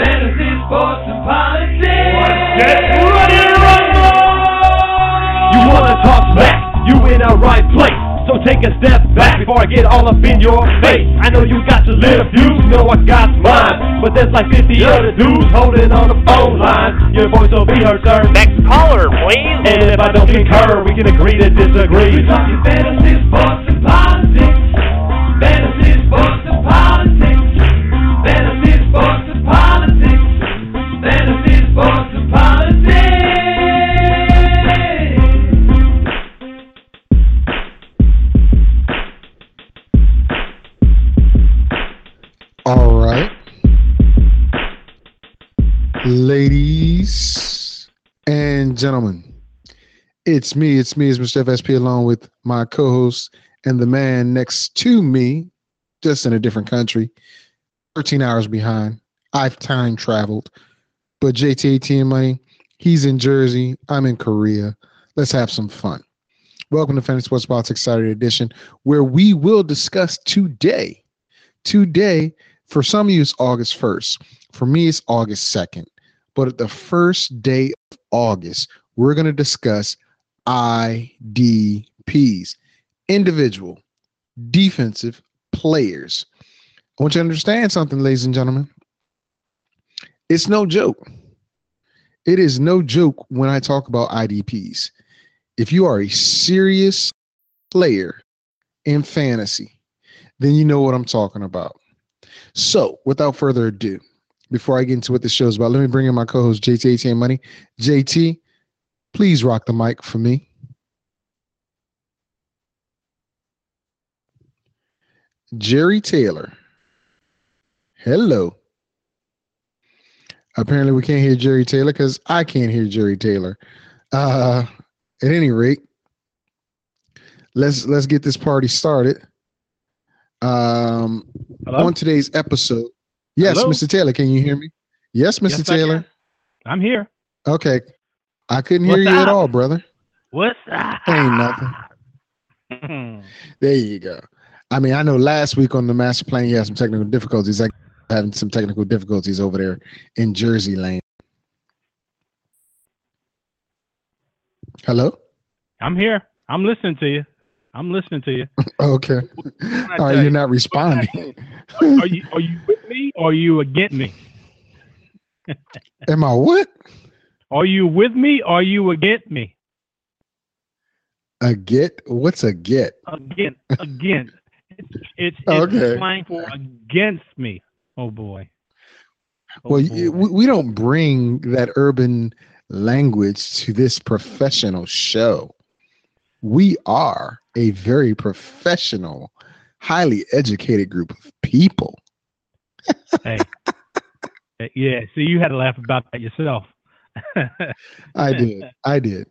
Fantasy, sports, and politics. Ready to rumble! You wanna talk smack? You in the right place. So take a step back before I get all up in your face. I know you got your little views, know I got mine. But there's like 50 other dudes holding on the phone line. Your voice will be heard, sir. Next caller, please. And if I don't concur, we can agree to disagree. We talking fantasy, sports, and politics. Ladies and gentlemen, it's me. It's me. It's Mr. FSP along with my co host and the man next to me, just in a different country, 13 hours behind. I've time traveled. But JT Money, he's in Jersey. I'm in Korea. Let's have some fun. Welcome to Fantasy Sports Politics Saturday edition, where we will discuss today. Today, for some of you, it's August 1st. For me, it's August 2nd. But at the first day of August, we're going to discuss IDPs, individual defensive players. I want you to understand something, ladies and gentlemen. It's no joke. It is no joke when I talk about IDPs. If you are a serious player in fantasy, then you know what I'm talking about. So, without further ado, before I get into what the show is about, let me bring in my co-host JT ATM Money. JT, please rock the mic for me. Jerry Taylor. Hello. Apparently, we can't hear Jerry Taylor because I can't hear Jerry Taylor. Uh, at any rate, let's let's get this party started. Um, Hello? on today's episode, yes, Hello? Mr. Taylor, can you hear me? Yes, Mr. Yes, Taylor. I'm here. Okay, I couldn't hear What's you at all, brother. What's up? Ain't nothing. Hmm. There you go. I mean, I know last week on the master plan you had some technical difficulties. I having some technical difficulties over there in Jersey Lane. Hello. I'm here. I'm listening to you. I'm listening to you. Okay. All oh, tell you? you're not responding. Are you are you with me or are you against me? Am I what? Are you with me or are you against me? A get? What's a get? Against against. It's it's, it's Okay. slang for against me. Oh boy. Oh, Well, boy. you, we don't bring that urban language to this professional show. We are a very professional, highly educated group of people. hey. Uh, Yeah, so you had to laugh about that yourself. I did. I did.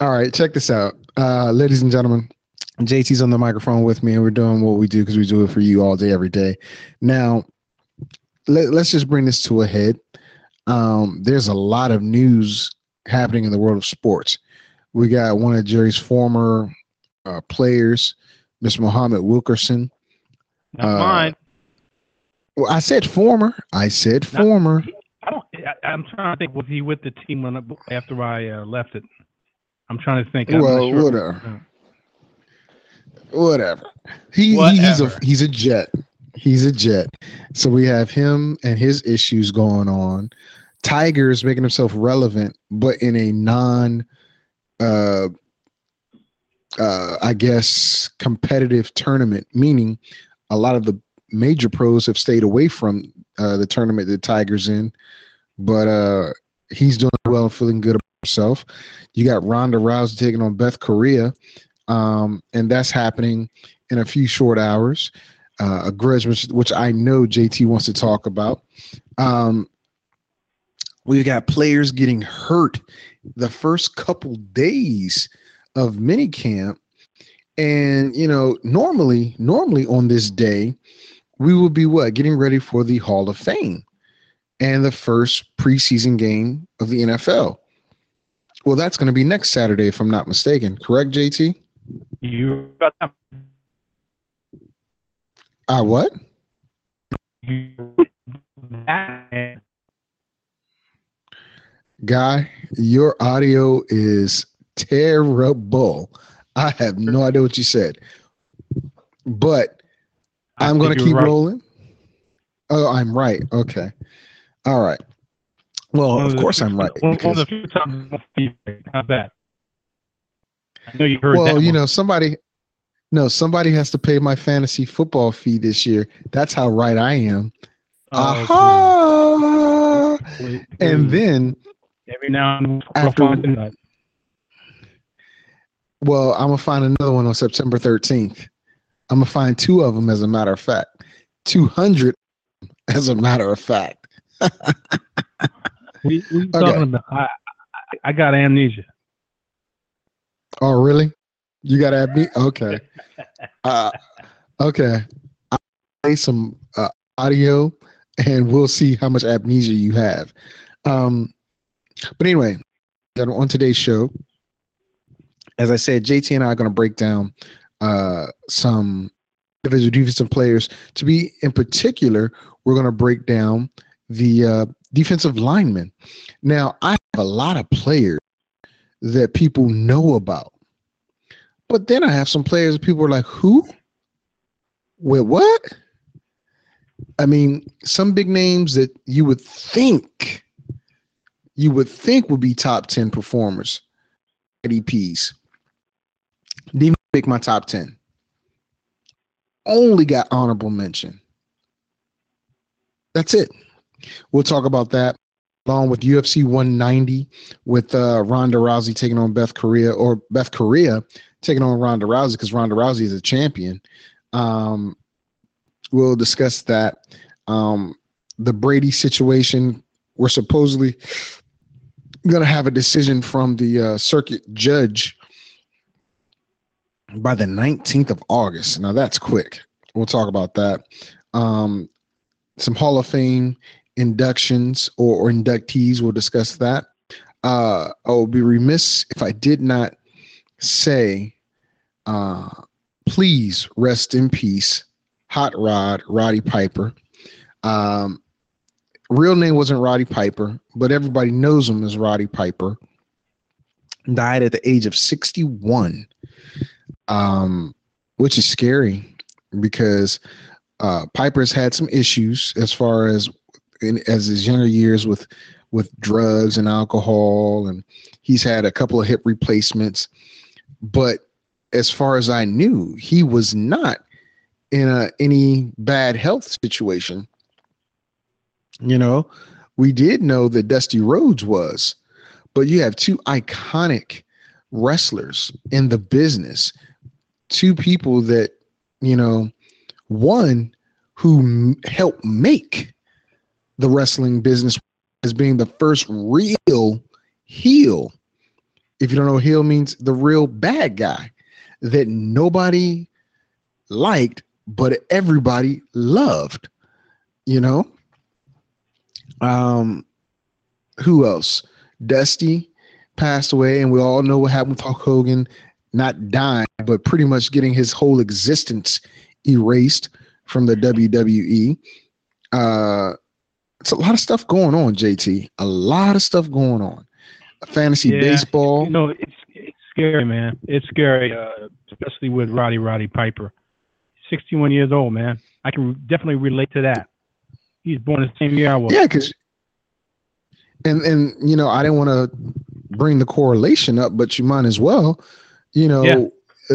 All right, check this out. Uh, ladies and gentlemen, JT's on the microphone with me, and we're doing what we do because we do it for you all day, every day. Now, let, let's just bring this to a head. Um, there's a lot of news happening in the world of sports. We got one of Jerry's former uh, players, Mr. Muhammad Wilkerson. Not Uh, mine. Well, I said former. I said Not- former. I don't. I, I'm trying to think. Was he with the team when after I uh, left it? I'm trying to think. I'm Well, sure. whatever. Whatever. He, he he's a he's a jet. He's a jet. So we have him and his issues going on. Tiger is making himself relevant, but in a non uh uh I guess competitive tournament, meaning a lot of the major pros have stayed away from uh the tournament that Tiger's in. But uh he's doing well, and feeling good about himself. You got Ronda Rousey taking on Beth Correia, um, and that's happening in a few short hours. uh, a grudge which which I know JT wants to talk about. Um, we've got players getting hurt the first couple days of minicamp, and you know normally normally on this day we will be what getting ready for the Hall of Fame and the first preseason game of the NFL. Well, that's going to be next Saturday, if I'm not mistaken. Correct, JT? You got that. Ah, what? You, Guy, your audio is terrible. I have no idea what you said, but I I'm going to keep right. rolling. Oh, I'm right. Okay. All right. Well, of course I'm right. One, of the few times I that? I know you heard that. well, you know, somebody, no, somebody has to pay my fantasy football fee this year. That's how right I am. Oh, Aha! please, please, And then, every now and then we'll after- find a well, I'm gonna find another one on September 13th. I'm gonna find two of them, as a matter of fact, 200, as a matter of fact. We we Okay. talking about. I, I got amnesia. Oh, really? You got me? Okay. Uh, okay. I'll play some uh, audio and we'll see how much amnesia you have. Um, but anyway, on today's show, as I said, JT and I are going to break down uh, some individual defensive players. To be in particular, we're going to break down the uh, defensive linemen. Now, I have a lot of players that people know about. But then I have some players that people are like, who? Wait, what? I mean, some big names that you would think you would think would be top 10 performers, ADPs. Didn't make my top 10. Only got honorable mention. That's it. We'll talk about that along with UFC 190 with uh, Ronda Rousey taking on Beth Correia or Beth Correia taking on Ronda Rousey because Ronda Rousey is a champion. Um, we'll discuss that. Um, the Brady situation, we're supposedly going to have a decision from the uh, circuit judge by the 19th of August. Now that's quick. We'll talk about that. Um, some Hall of Fame inductions or, or inductees. We'll discuss that. Uh, I will be remiss if I did not say, uh, please rest in peace, Hot Rod, Roddy Piper. Um, real name wasn't Roddy Piper, but everybody knows him as Roddy Piper. Died at the age of 61, um, which is scary because uh, Piper's had some issues as far as in as his younger years with with drugs and alcohol, and he's had a couple of hip replacements. But as far as I knew, he was not in a any bad health situation. You know, we did know that Dusty Rhodes was, but you have two iconic wrestlers in the business, two people that, you know, one who m- helped make the wrestling business as being the first real heel. If you don't know, heel means the real bad guy that nobody liked, but everybody loved. You know, um, who else? Dusty passed away, and we all know what happened with Hulk Hogan, not dying, but pretty much getting his whole existence erased from the WWE. Uh, it's a lot of stuff going on, JT. A lot of stuff going on. Fantasy Yeah, baseball. You know, it's, it's scary, man. It's scary, uh, especially with Roddy Roddy Piper. 61 years old, man. I can definitely relate to that. He's born the same year I was. Yeah, because and and you know I didn't want to bring the correlation up, but you might as well. You know, Yeah.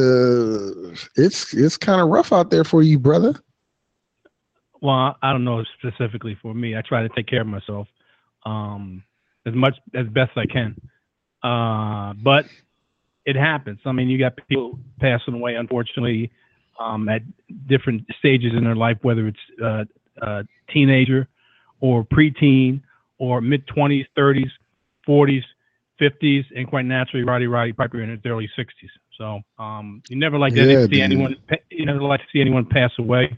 uh, it's it's kind of rough out there for you, brother. Well, I- I don't know specifically for me. I try to take care of myself um, as much as best I can. Uh, but it happens. I mean, you got people passing away, unfortunately, um, at different stages in their life, whether it's uh, uh, teenager or preteen or mid 20s, 30s, 40s, 50s, and quite naturally, Roddy Roddy Piper in his early 60s. So um, you never like Yeah, to see dude. anyone. You never like to see anyone pass away.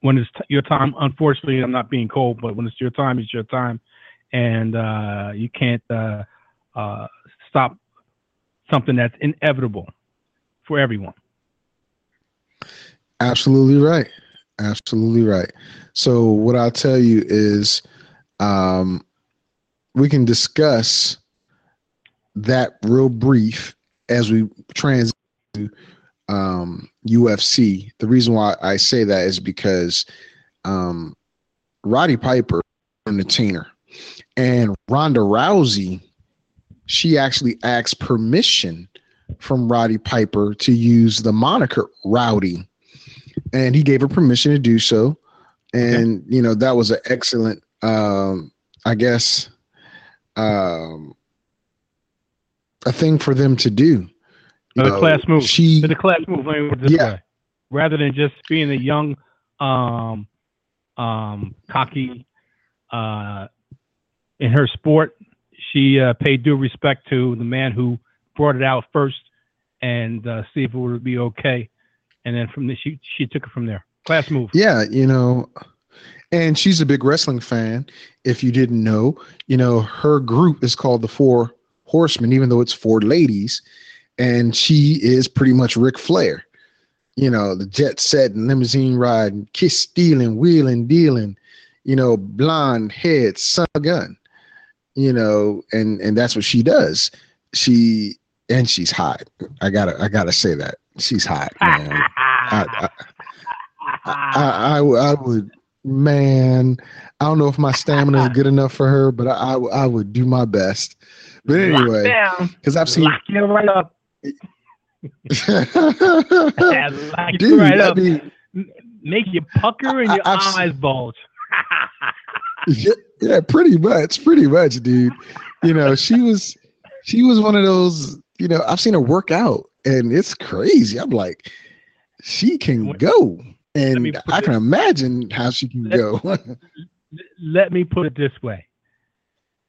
When it's t- your time, unfortunately, I'm not being cold, but when it's your time, it's your time, and uh, you can't uh, uh, stop something that's inevitable for everyone. Absolutely right. Absolutely right. So what I'll tell you is um we can discuss that real brief as we transition to um UFC. The reason why I say that is because um Roddy Piper entertainer and Ronda Rousey she actually asked permission from Roddy Piper to use the moniker Rowdy and he gave her permission to do so and you know that was an excellent um i guess um a thing for them to do You know, class move. she a class move. Let me this Yeah. way. Rather than just being a young, um, um, cocky, uh, in her sport, she uh, paid due respect to the man who brought it out first, and uh, see if it would be okay. And then from there, she she took it from there. Class move. yeah you know and she's a big wrestling fan if you didn't know. You know her group is called the four horsemen even though it's four ladies and she is pretty much Ric Flair. You know the jet set and limousine riding kiss stealing wheeling dealing you know blonde head son of a gun you know and and that's what she does. She and she's hot. I gotta i gotta say that. She's hot man I, I, I, I, would, man. I don't know if my stamina is good enough for her, but I, I, I would do my best. But anyway, because I've seen, Lock you right up. dude, you right up. mean, Make you pucker and your I've eyes bulge. yeah, yeah, pretty much, pretty much, dude. You know, she was, she was one of those. You know, I've seen her work out, and it's crazy. I'm like, she can go, and I it- can imagine how she can go. let me put it this way.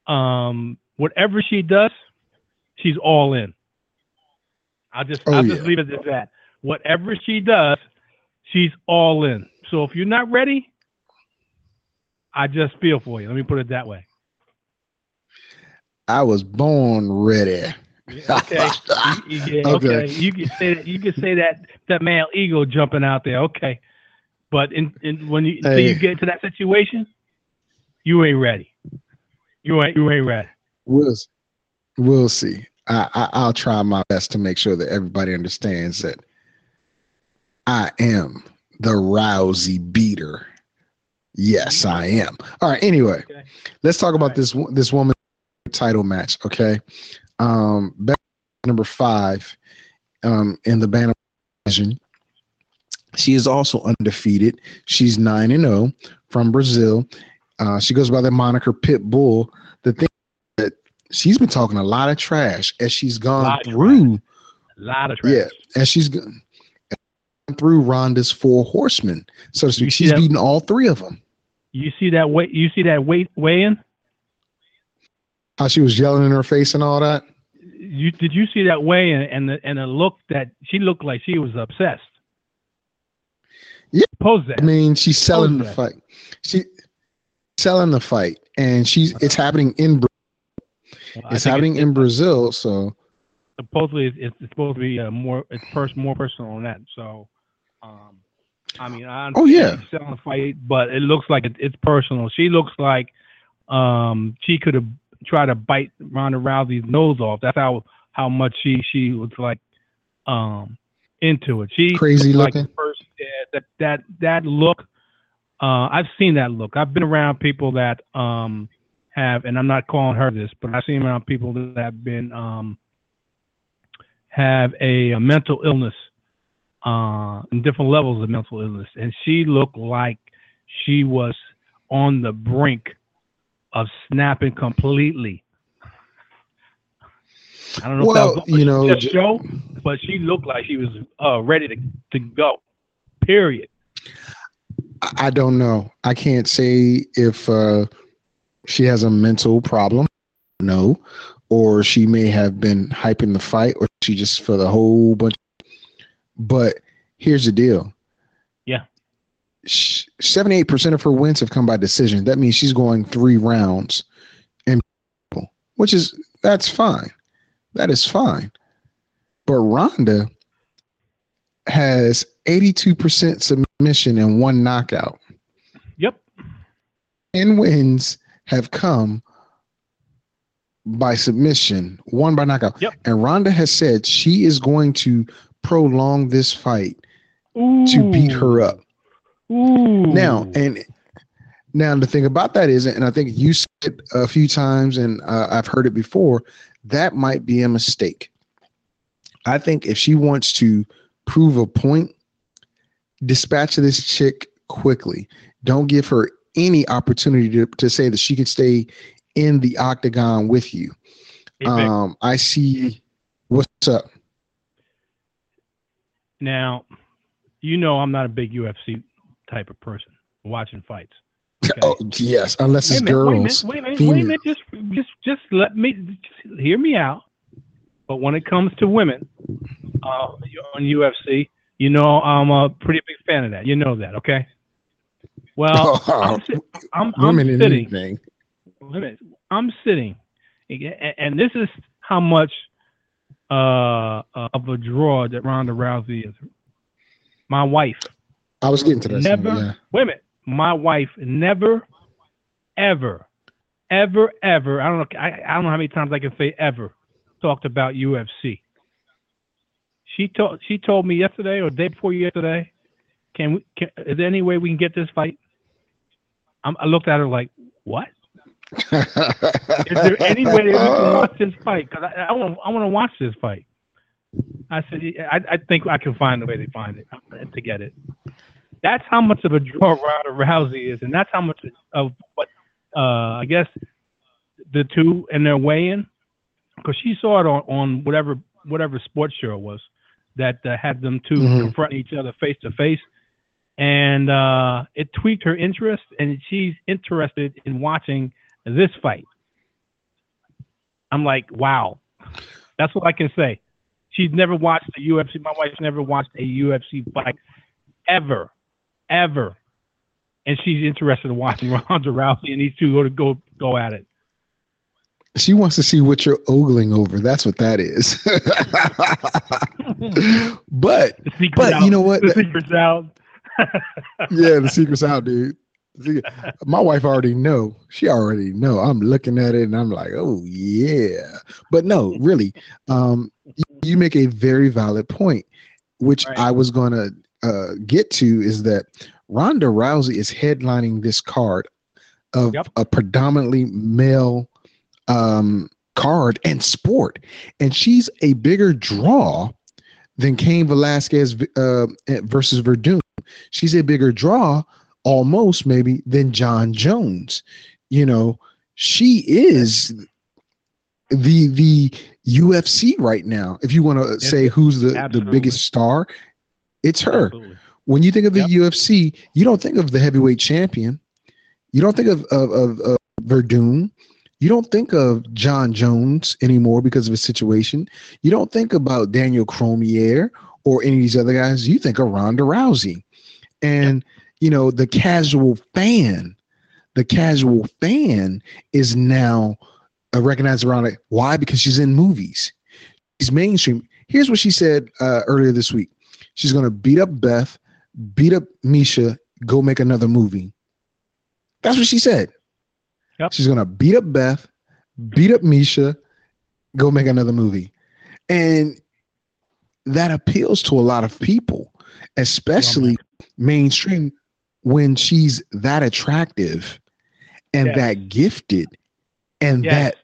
Um, whatever she does, she's all in. I'll just Oh, I'll just yeah. leave it at that. Whatever she does, she's all in. So if you're not ready, I just feel for you. Let me put it that way. I was born ready. Okay. You- you- yeah, okay. Okay. You can say that. You can say that that male ego jumping out there. Okay. But in, in when you until you get to that situation, you ain't ready. You ain't you ain't ready. We'll we'll see. I, I I'll try my best to make sure that everybody understands that I am the Rousey beater. Yes, mm-hmm. I am. All right. Anyway, Okay. let's talk about right. this this woman title match. Okay. Um, number five, um, in the bantam division. She is also undefeated. She's nine and zero from Brazil. Uh, she goes by the moniker Pit Bull. The thing that she's been talking a lot of trash as she's gone through. A lot of trash. Yeah, as she's gone through Ronda's four horsemen, so She's that- beaten all three of them. You see that weight? You see that weight weigh in? How she was yelling in her face and all that. You did you see that way in and the and the look that she looked like she was obsessed? Yeah. Pose that. I mean, she's selling the that. fight. She selling the fight, and she's it's happening in Bra- I it's think happening in Brazil. So supposedly it's, it's, it's supposed to be uh, more it's pers- more personal than that. So, um, I mean, I Oh, yeah. she's selling the fight, but it looks like it, it's personal. She looks like um, she could have tried to bite Ronda Rousey's nose off. That's how how much she she was like um, into it. She Crazy looked looking? Like first, yeah, that that that look. Uh, I've seen that look. I've been around people that um, have, and I'm not calling her this, but I've seen around people that have been um, have a, a mental illness, uh, and different levels of mental illness, and she looked like she was on the brink of snapping completely. I don't know Well, if that was you know, j- show, but she looked like she was uh, ready to, to go. Period. I I don't know. I can't say if uh, she has a mental problem. No, or she may have been hyping the fight, or she just for the whole bunch. But here's the deal. Seventy-eight percent of her wins have come by decision. That means she's going three rounds, and which is that's fine. That is fine. But Ronda has eighty-two percent submission and one knockout. Yep. And wins have come by submission, one by knockout. Yep. And Ronda has said she is going to prolong this fight Ooh. to beat her up. Ooh. Now, and now the thing about that is, and I think you said it a few times, and uh, I've heard it before, that might be a mistake. I think if she wants to prove a point, dispatch this chick quickly. Don't give her any opportunity to, to say that she can stay in the octagon with you. Hey, Um, I see. What's up? now, you know I'm not a big UFC type of person watching fights. Okay. Oh yes, unless it's Wait girls. Wait a minute, wait a minute, wait a minute. Just, just, just let me just hear me out. But when it comes to women uh, on UFC, you know I'm a pretty big fan of that. You know that, okay? Well, I'm, si- I'm, I'm Women in sitting. anything. I'm sitting, and, this is how much uh, of a draw that Ronda Rousey is. My wife I was getting to that. never. Yeah. Wait a minute. My wife never, ever, ever, ever. I don't know. I, I don't know how many times I can say ever. Talked about UFC. She told she told me yesterday or day before yesterday. Can we? Can, is there any way we can get this fight? I'm, I looked at her like, what? Is there any way that we can watch this fight? Because I, I want I want to watch this fight. I said, I, I think I can find a way to find it to get it. That's how much of a draw Ronda Rousey is, and that's how much of what uh, I guess the two and their weigh-in, because she saw it on, on whatever whatever sports show it was that uh, had them 2 Mhm. confront each other face to face, and uh, it tweaked her interest, and she's interested in watching this fight. I'm like, wow, that's what I can say. She's never watched a UFC. My wife's never watched a UFC fight ever, ever, and she's interested in watching Ronda Rousey and these two go to go go at it. She wants to see what you're ogling over. That's what that is. but But out. you know what? The secret's out. yeah, the secret's out, dude. The- My wife already know. She already know. I'm looking at it and I'm like, oh yeah. But no, really, um, you, you make a very valid point, which Right. I was gonna uh, get to is that Ronda Rousey is headlining this card of Yep. a predominantly male um, card and sport, and she's a bigger draw than Cain Velasquez uh, versus Werdum. She's a bigger draw, almost maybe, than Jon Jones. You know, she is the the UFC right now. If you want to Yes, say who's the, the biggest star, it's her. Absolutely. When you think of the Yep. UFC, you don't think of the heavyweight champion. You don't think of of, of, of Werdum. You don't think of Jon Jones anymore because of his situation. You don't think about Daniel Cormier or any of these other guys. You think of Ronda Rousey. And you know, the casual fan, the casual fan is now uh, recognized around it. Why? Because she's in movies. She's mainstream. Here's what she said uh, earlier this week. She's going to beat up Beth, beat up Misha, go make another movie. That's what she said. Yep. She's going to beat up Beth, beat up Misha, go make another movie. And that appeals to a lot of people, especially mainstream when she's that attractive and Yes. that gifted and Yes. that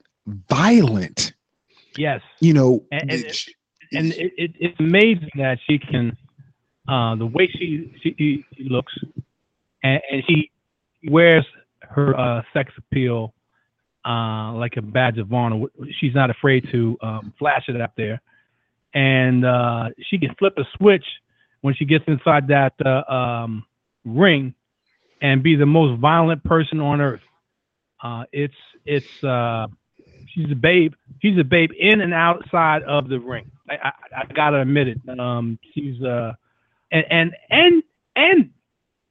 violent. Yes. You know, And- and- it- and it, it, it's amazing that she can, uh, the way she she, she looks, and, and she wears her uh, sex appeal uh, like a badge of honor. She's not afraid to um, flash it out there, and uh, she can flip a switch when she gets inside that uh, um, ring and be the most violent person on earth. Uh, it's it's uh, she's a babe. She's a babe in and outside of the ring. I, I, I gotta admit it. Um, she's uh, and and and and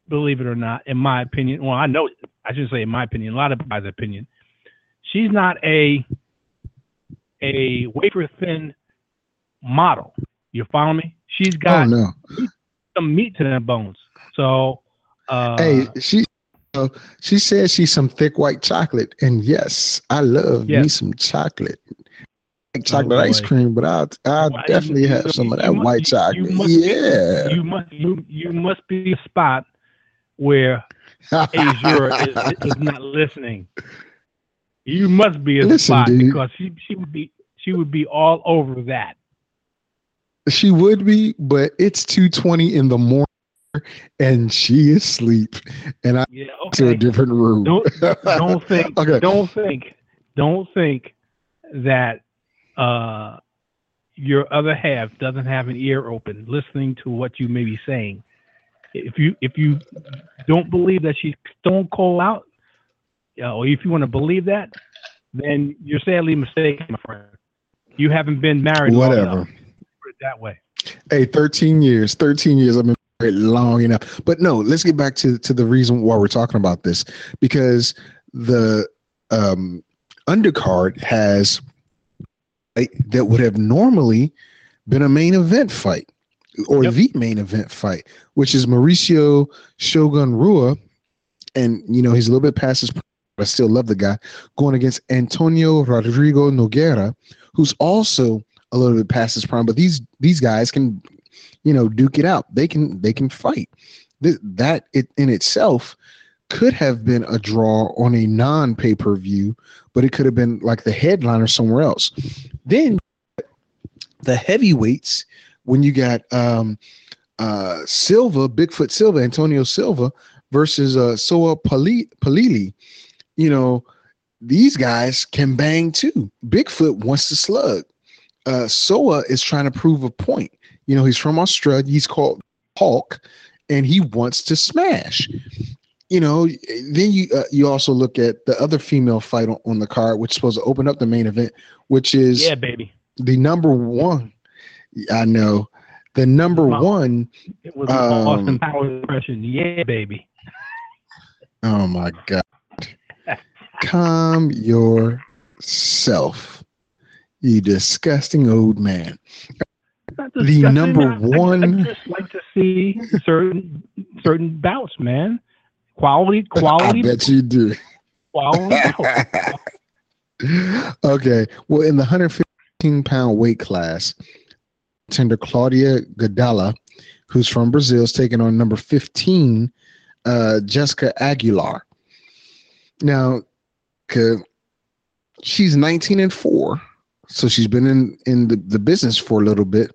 believe it or not, in my opinion, well, I know I should say in my opinion, a lot of guys' opinion, she's not a a wafer thin model. You follow me? She's got no. some meat to them bones. So, uh, Hey, she uh, she says she's some thick white chocolate, and yes, I love me some chocolate. Like chocolate Oh, ice cream, but I'll I'll Why- definitely have some of that must- white you- you chocolate. be- yeah. you must you you must be a spot where Azure is, is not listening. You must be a Listen, spot dude. because she she would be she would be all over that. she would be, but it's two twenty in the morning, and she is asleep, and I Yeah, to a different room. Don't don't think Okay. don't think don't think that uh your other half doesn't have an ear open listening to what you may be saying. If you if you don't believe that she's stone cold out, uh, or if you want to believe that, then you're sadly mistaken, my friend. You haven't been married long Whatever. enough. Put it that way. Hey, 13 years. 13 years. I've been long enough. But no, let's get back to, to the reason why we're talking about this. Because the um, undercard has a, that would have normally been a main event fight or Yep. the main event fight, which is Mauricio Shogun Rua. And, you know, he's a little bit past his prime, but I still love the guy, going against Antonio Rodrigo Nogueira, who's also a little bit past his prime, but these these guys can, you know, duke it out. They can they can fight. Th- that it in itself could have been a draw on a non pay per view, but it could have been like the headliner somewhere else. Then the heavyweights, when you got um uh Silva, Bigfoot Silva, Antonio Silva versus uh Soa Pali- Palelei, you know, these guys can bang too. Bigfoot wants to slug uh, Soa is trying to prove a point. You know, he's from Australia. He's called Hulk, and he wants to smash. You know, then you uh, you also look at the other female fight on, on the card, which is supposed to open up the main event, which is Yeah, baby. the number one. I know the number Wow. one. It was Um, an Austin Powers impression. Yeah, baby. Oh my god! Calm yourself, you disgusting old man. The number. I- I, just like to see certain certain bouts, man. Quality, quality. I bet you do. quality. okay. Well, in the 115 pound weight class, tender Claudia Gadelha, who's from Brazil, is taking on number 15, uh, Jessica Aguilar. Now, she's 19 and 4, so she's been in, in the, the business for a little bit.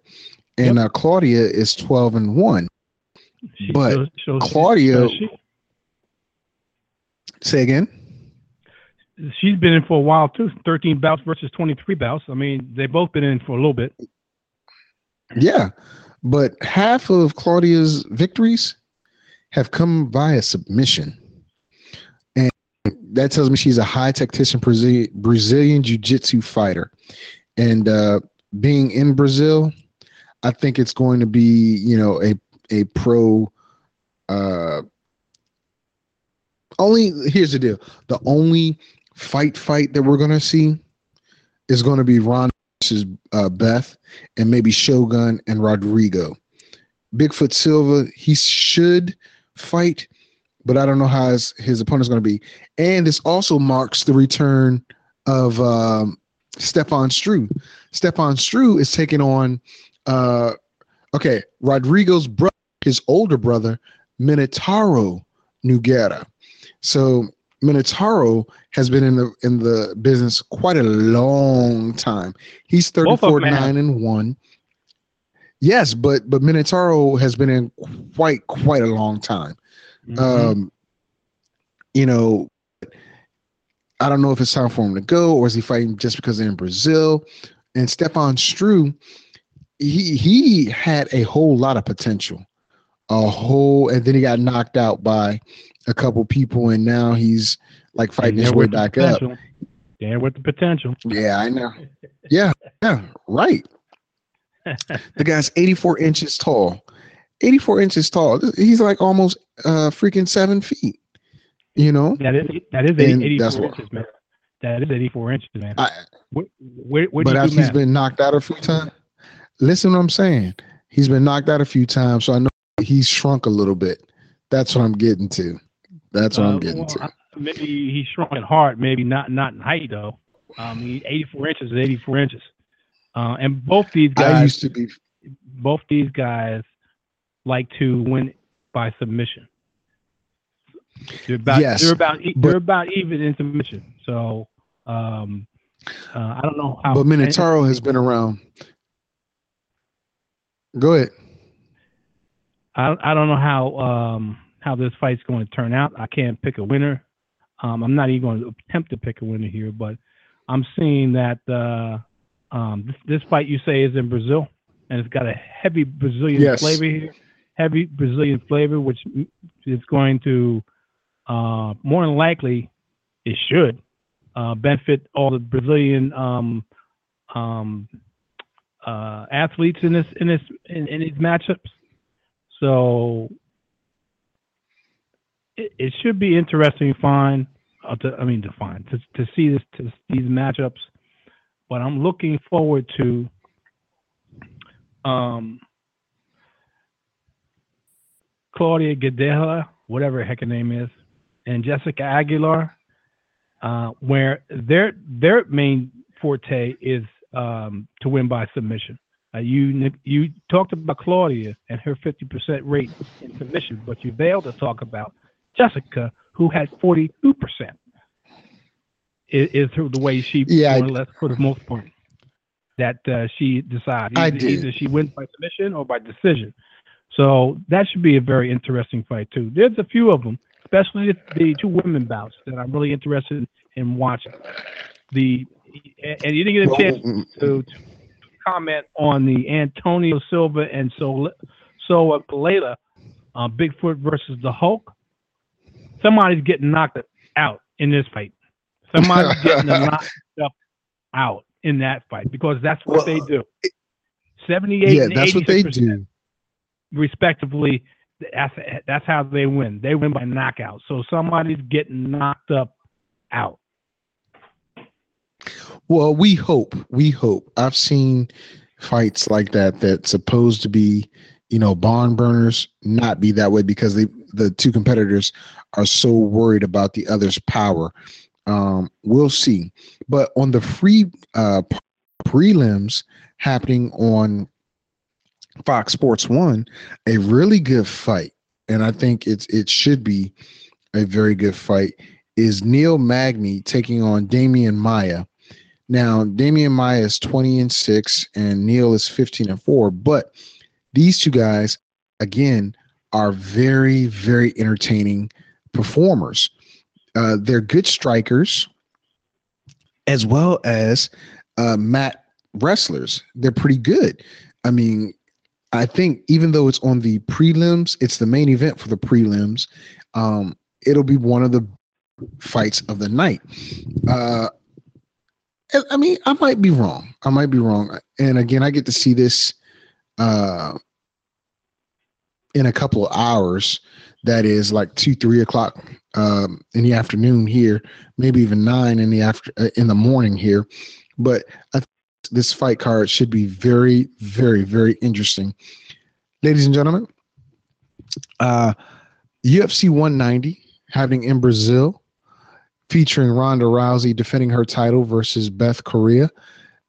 And uh, Claudia is 12 and 1. She But shows- shows- Claudia- she, Say again. she's been in for a while too. Thirteen bouts versus twenty-three bouts. I mean, they've both been in for a little bit. Yeah. But half of Claudia's victories have come via submission. That tells me she's a high tactician Brazil- Brazilian Jiu Jitsu fighter. And uh, being in Brazil, I think it's going to be, you know, a, a pro. Uh, only here's the deal the only fight fight that we're going to see is going to be Ron versus uh, Beth and maybe Shogun and Rodrigo. Bigfoot Silva, he should fight, but I don't know how his, his opponent's going to be. And this also marks the return of um, Stefan Struve. Stefan Struve is taking on, uh, okay, Rodrigo's brother, his older brother, Minotauro Nogueira. So Minotauro has been in the in the business quite a long time. He's 34 9 and 1. Yes, but but Minotauro has been in quite quite a long time. Mhm. Um you know I don't know if it's time for him to go or is he fighting just because they're in Brazil. And Stefan Struve, he he had a whole lot of potential, a whole, and then he got knocked out by a couple people, and now he's like fighting his way back up. potential. There with the potential. Yeah, I know. Yeah, yeah, right. the guy's 84 inches tall. 84 inches tall. He's like almost uh freaking seven feet. You know, That is that is And 80, that's 84 what- inches, man. That is 84 inches, man. I, Where, where, where but after he's math? been knocked out a few times. Listen, what I'm saying. He's been knocked out a few times, so I know he's shrunk a little bit. That's what I'm getting to. That's what Uh, I'm getting well, to. I- maybe he's shrunk in heart, maybe not not in height though. Um, he, 84 inches is 84 inches. Uh, and both these guys I guys, used to be. both these guys like to win by submission. They're about Yes, they're about but- they're about even in submission. So um, uh, I don't know how. But Minotauro has been around. Go ahead. I I don't know how um how this fight's going to turn out. I can't pick a winner. Um, I'm not even going to attempt to pick a winner here, but I'm seeing that uh, um, this, this fight you say is in Brazil, and it's got a heavy Brazilian Yes. flavor here, heavy Brazilian flavor, which is going to uh, more than likely it should uh, benefit all the Brazilian um, um, uh, athletes in this in this in, in these matchups. So it, it should be interesting to find. Uh, to, I mean, to find to, to see this to these matchups. But I'm looking forward to um, Claudia Gadelha, whatever heck her name is, and Jessica Aguilar, uh, where their their main forte is um, to win by submission. Uh, you you talked about Claudia and her 50% rate in submission, but you failed to talk about Jessica, who had 42%. Is, is through the way she Yeah, more or less for the most part that uh, she decides. Either, either she wins by submission or by decision. So that should be a very interesting fight too. There's a few of them, especially the, the two women bouts that I'm really interested in watching. The and you didn't get a chance to, to comment on the Antonio Silva and so so Palelei, uh, Bigfoot versus the Hulk. Somebody's getting knocked out in this fight. Somebody's getting knocked up out in that fight because that's what Well, they do. Seventy-eight yeah, that's what they do. Respectively. That's that's how they win. They win by knockout. So somebody's getting knocked up out. Well, we hope. We hope. I've seen fights like that that's supposed to be, you know, barn burners not be that way because they the two competitors are so worried about the other's power. Um, we'll see. But on the free uh prelims happening on Fox Sports One, a really good fight, and I think it's it should be a very good fight. Is Neil Magny taking on Demian Maia? Now, Demian Maia is 20 and 6 and Neil is 15 and 4, but these two guys again are very very entertaining performers. Uh, they're good strikers as well as uh, mat wrestlers. They're pretty good. I mean, I think even though it's on the prelims, it's the main event for the prelims. Um, it'll be one of the fights of the night. Uh, I- mean, I might be wrong. I might be wrong. And again, I get to see this uh, in a couple of hours. That is like two, three o'clock um, in the afternoon here, maybe even nine in the after uh, in the morning here. But I, this fight card should be very, very, very interesting, ladies and gentlemen. Uh, UFC 190 happening in Brazil featuring Ronda Rousey defending her title versus Beth Correia,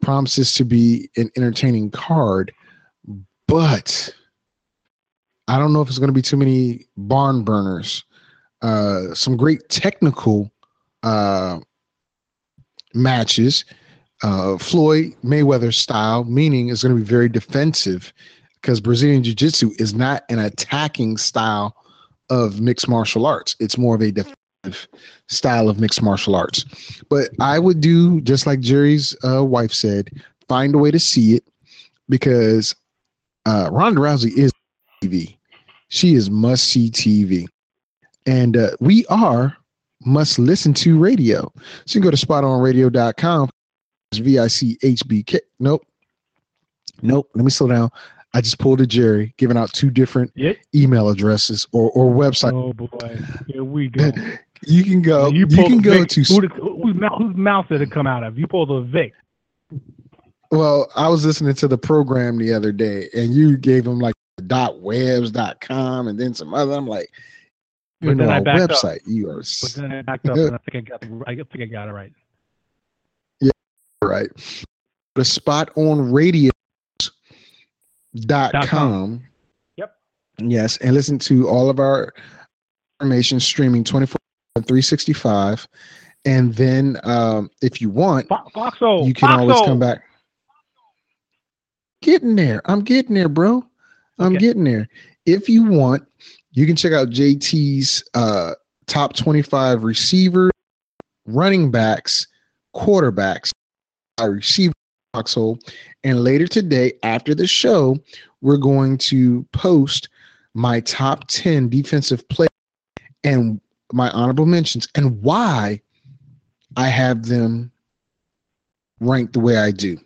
Promises to be an entertaining card, but I don't know if it's going to be too many barn burners. Uh, some great technical uh, matches. Uh, Floyd Mayweather style, meaning it's going to be very defensive because Brazilian Jiu Jitsu is not an attacking style of mixed martial arts. It's more of a defensive style of mixed martial arts. But I would do just like Jerry's uh, wife said, find a way to see it because uh, Ronda Rousey is TV. She is must see TV. And uh, we are must listen to radio. So you can go to spotonradio.com. V I C H B K. Nope. Nope. Let me slow down. I just pulled a Jerry, giving out two different Yep. email addresses or, or website. Oh boy, here we go. You can go. You, pulled can go Vic. to. Who did, whose, mouth, whose mouth did it come out of? You pulled a Vic. Well, I was listening to the program the other day, and you gave them like dot webs dot com and then some other. I'm like, But you then I our backed up. website. You are But then I backed up, and I think I got. I think I got it right. Right. The spot on radio dot com. Yep. Yes, and listen to all of our information streaming 24 365. And then um, if you want, Foxo. you can Foxo. always come back. Getting there. I'm getting there, bro. I'm Okay. getting there. If you want, you can check out JT's uh, top 25 receivers, running backs, quarterbacks, I receiver foxhole. And later today, after the show, we're going to post my top 10 defensive players and my honorable mentions and why I have them ranked the way I do.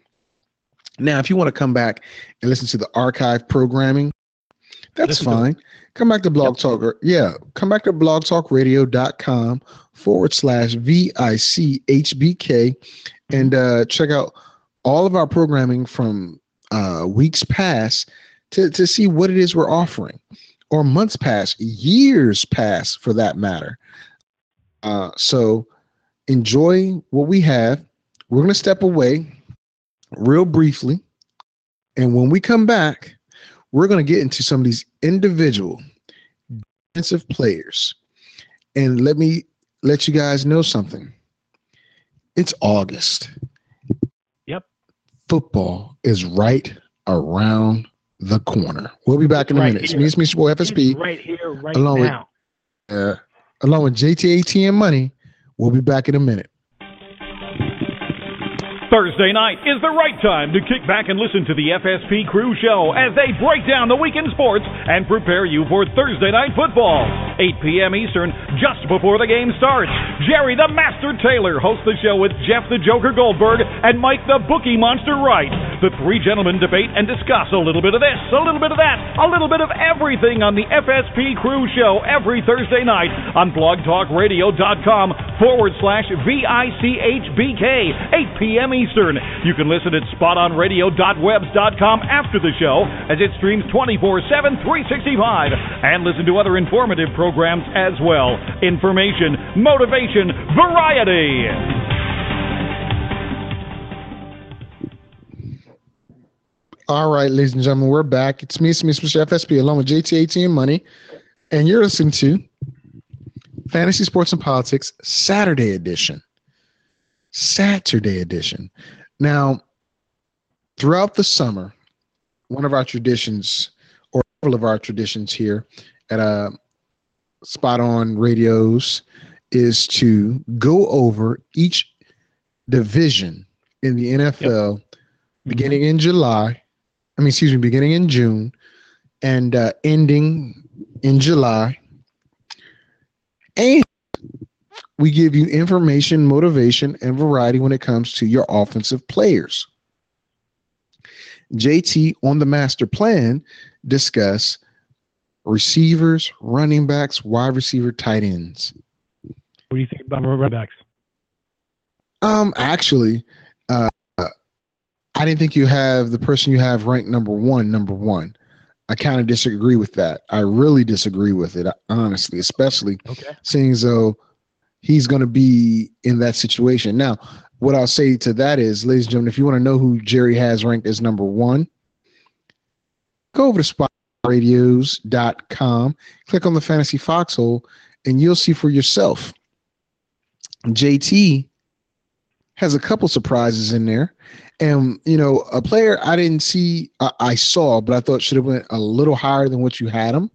Now, if you want to come back and listen to the archive programming, that's Listen fine. Come back to Blog Talk. or- Yeah, come back to blogtalkradio.com forward slash VICHBK and uh, check out all of our programming from uh, weeks past to, to see what it is we're offering, or months past, years past for that matter. Uh, so enjoy what we have. We're going to step away real briefly. And when we come back, we're going to get into some of these individual defensive players. And let me let you guys know something. It's August. Yep. Football is right around the corner. We'll be back in a Right minute. It's here. me, it's He's FSP, right here, right Along with- now. uh, along with JTATM Money. We'll be back in a minute. Thursday night is the right time to kick back and listen to the FSP Crew Show as they break down the weekend sports and prepare you for Thursday night football. 8 p.m. Eastern, just before the game starts. Jerry the Master Taylor hosts the show with Jeff the Joker Goldberg and Mike the Bookie Monster Wright. The three gentlemen debate and discuss a little bit of this, a little bit of that, a little bit of everything on the FSP Crew Show every Thursday night on blogtalkradio.com forward slash VICHBK, 8 p.m. Eastern. You can listen at spotonradio.webs.com after the show as it streams 24 7, 365, and listen to other informative programs as well. Information, motivation, variety. All right, ladies and gentlemen, we're back. It's me, it's Mr. FSP, along with JTATM Money, and you're listening to Fantasy Sports and Politics Saturday edition. Saturday edition. Now, throughout the summer, one of our traditions, or several of our traditions here at uh, Spot On Radios, is to go over each division in the NFL beginning in July. I mean, excuse me, beginning in June and uh, ending in July. And we give you information, motivation, and variety when it comes to your offensive players. JT on the master plan discuss receivers, running backs, wide receiver, tight ends. What do you think about running backs? Um, actually, uh, I didn't think you have the person you have ranked number one, number one. I kind of disagree with that. I really disagree with it, honestly, especially Okay. seeing as though he's going to be in that situation. Now, what I'll say to that is, ladies and gentlemen, if you want to know who Jerry has ranked as number one, go over to spotradios.com, click on the fantasy foxhole, and you'll see for yourself. JT has a couple surprises in there. And, you know, a player I didn't see, I, I saw, but I thought should have went a little higher than what you had him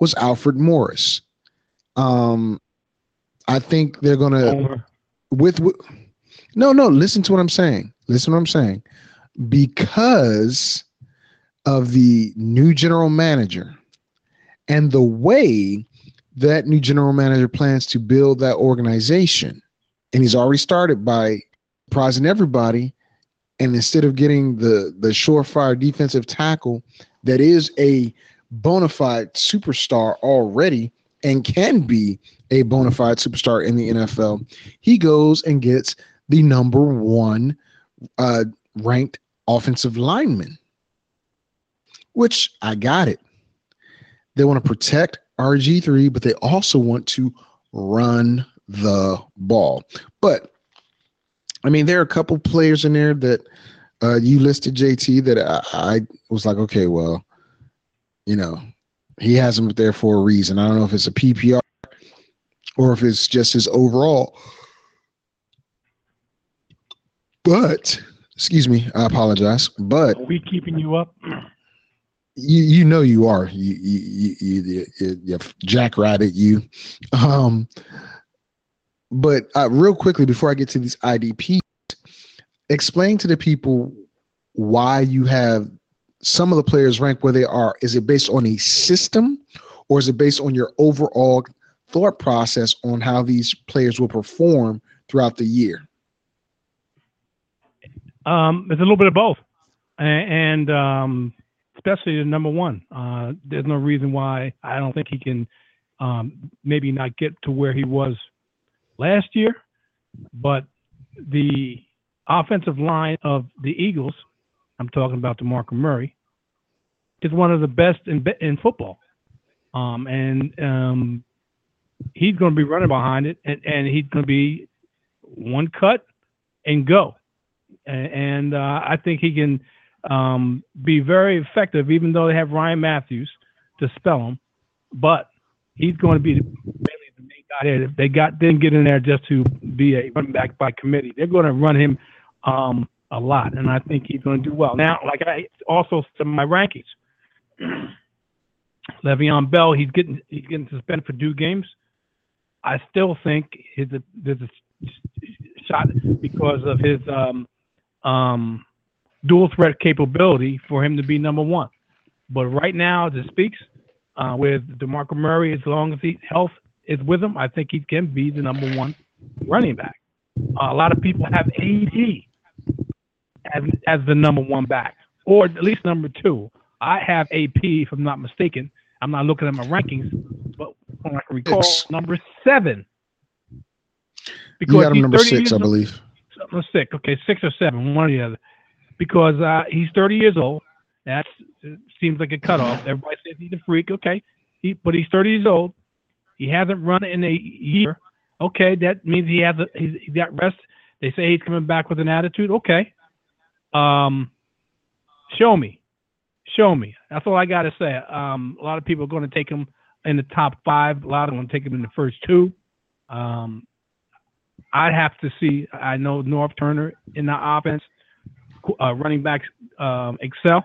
was Alfred Morris. Um, I think they're gonna with, with no no listen to what i'm saying. Listen to what i'm saying. Because of the new general manager and the way that new general manager plans to build that organization and he's already started by prizing everybody and instead of getting the the surefire defensive tackle that is a bona fide superstar already and can be a bona fide superstar in the NFL, he goes and gets the number one uh, ranked offensive lineman, which I got it. They want to protect RG3, but they also want to run the ball. But I mean, there are a couple players in there that uh, you listed, JT, that I, I was like, okay, well, you know, he has him there for a reason. I don't know if it's a PPR or if it's just his overall. But excuse me, I apologize. But Are we keeping you up? you you know you are you you you, you, you, you jackrabbit you. Um, but uh, real quickly before I get to these IDPs, explain to the people why you have some of the players ranked where they are. Is it based on a system, or is it based on your overall thought process on how these players will perform throughout the year? Um, it's a little bit of both, and um, especially the number one. Uh, there's no reason why I don't think he can um, maybe not get to where he was last year, but the offensive line of the Eagles, I'm talking about DeMarco Murray, is one of the best in in football, um, and um, he's going to be running behind it, and, and he's going to be one cut and go A- and uh, I think he can um, be very effective, even though they have Ryan Mathews to spell him. But he's going to be really the main guy there. They got didn't get in there just to be a running back by committee. They're going to run him um, a lot, and I think he's going to do well. Now, like I also some of my rankings, Le'Veon Bell, he's getting he's getting suspended for two games. I still think his there's a shot because of his um, um, dual threat capability for him to be number one. But right now, as it speaks, uh, with DeMarco Murray, as long as he health is with him, I think he can be the number one running back. Uh, a lot of people have AD as, as the number one back, or at least number two. I have AP, if I'm not mistaken. I'm not looking at my rankings, I can recall, Six. number seven. You got him number six, I believe. no, six. Okay, six or seven, one or the other. Because uh, he's 30 years old. That seems like a cutoff. Everybody says he's a freak. Okay, he, but he's 30 years old. He hasn't run in a year. Okay, that means he has a, he's, he's got rest. They say he's coming back with an attitude. Okay, um, show me, show me. That's all I got to say. Um, a lot of people are going to take him in the top five. A lot of them take him in the first two. Um, I'd have to see. I know Norv Turner in the offense, uh, running backs um, excel,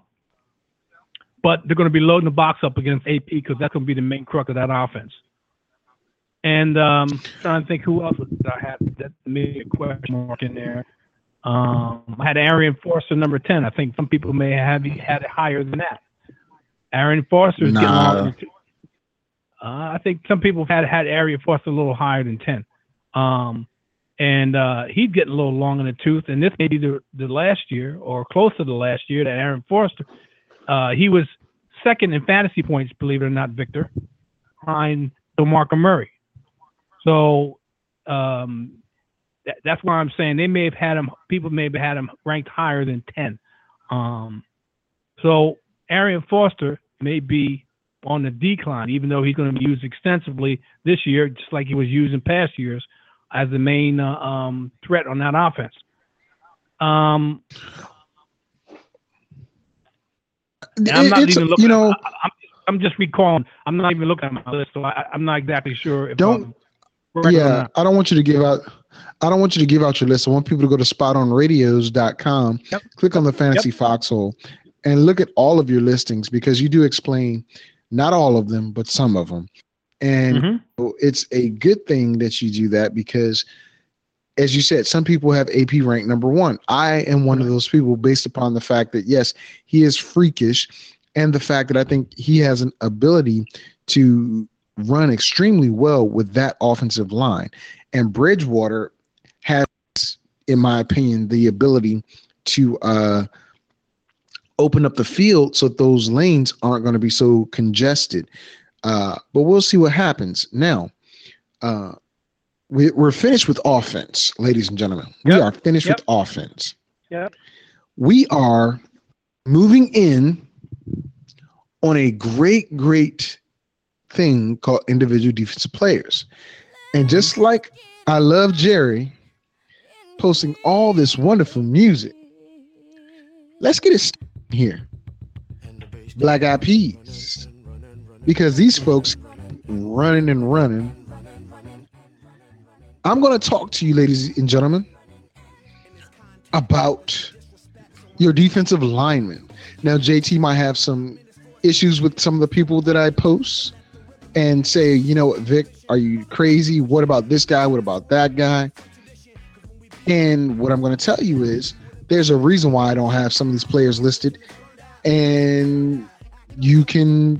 but they're going to be loading the box up against AP because that's going to be the main crux of that offense. And um, trying to think who else did I have that made a question mark in there. Um, I had Arian Foster number ten. I think some people may have had it higher than that. Arian Foster is getting Nah. too. Uh, I think some people had had Arian Foster a little higher than ten. Um, and uh, getting a little long in the tooth. And this may be the, the last year or close to the last year that Arian Foster, uh, he was second in fantasy points, believe it or not, Victor, behind DeMarco Murray. So um, that, that's why I'm saying they may have had him, people may have had him ranked higher than 10. Um, so Arian Foster may be on the decline, even though he's going to be used extensively this year, just like he was used in past years as the main uh, um, threat on that offense. Um, I'm not It's- even looking. you know, I, I'm, I'm just recalling. I'm not even looking at my list, so I, I'm not exactly sure if Don't- yeah. I don't want you to give out. I don't want you to give out your list. I want people to go to spotonradios.com, Yep. click on the fantasy foxhole, and look at all of your listings because you do explain not all of them, but some of them. And Mhm. it's a good thing that you do that because as you said some people have ap rank number one i am one of those people based upon the fact that yes he is freakish and the fact that i think he has an ability to run extremely well with that offensive line and bridgewater has in my opinion the ability to uh open up the field so those lanes aren't going to be so congested uh, but we'll see what happens. Now, uh, we, we're finished with offense, ladies and gentlemen. We Yep. are finished Yep. with offense. Yep. We are moving in on a great, great thing called individual defensive players. And just like I love Jerry posting all this wonderful music, let's get it started here. Black Eyed Peas because these folks running and running. I'm going to talk to you, ladies and gentlemen, about your defensive linemen. Now, JT might have some issues with some of the people that I post and say, you know what, Vic, are you crazy? What about this guy? What about that guy? And what I'm going to tell you is there's a reason why I don't have some of these players listed. And you can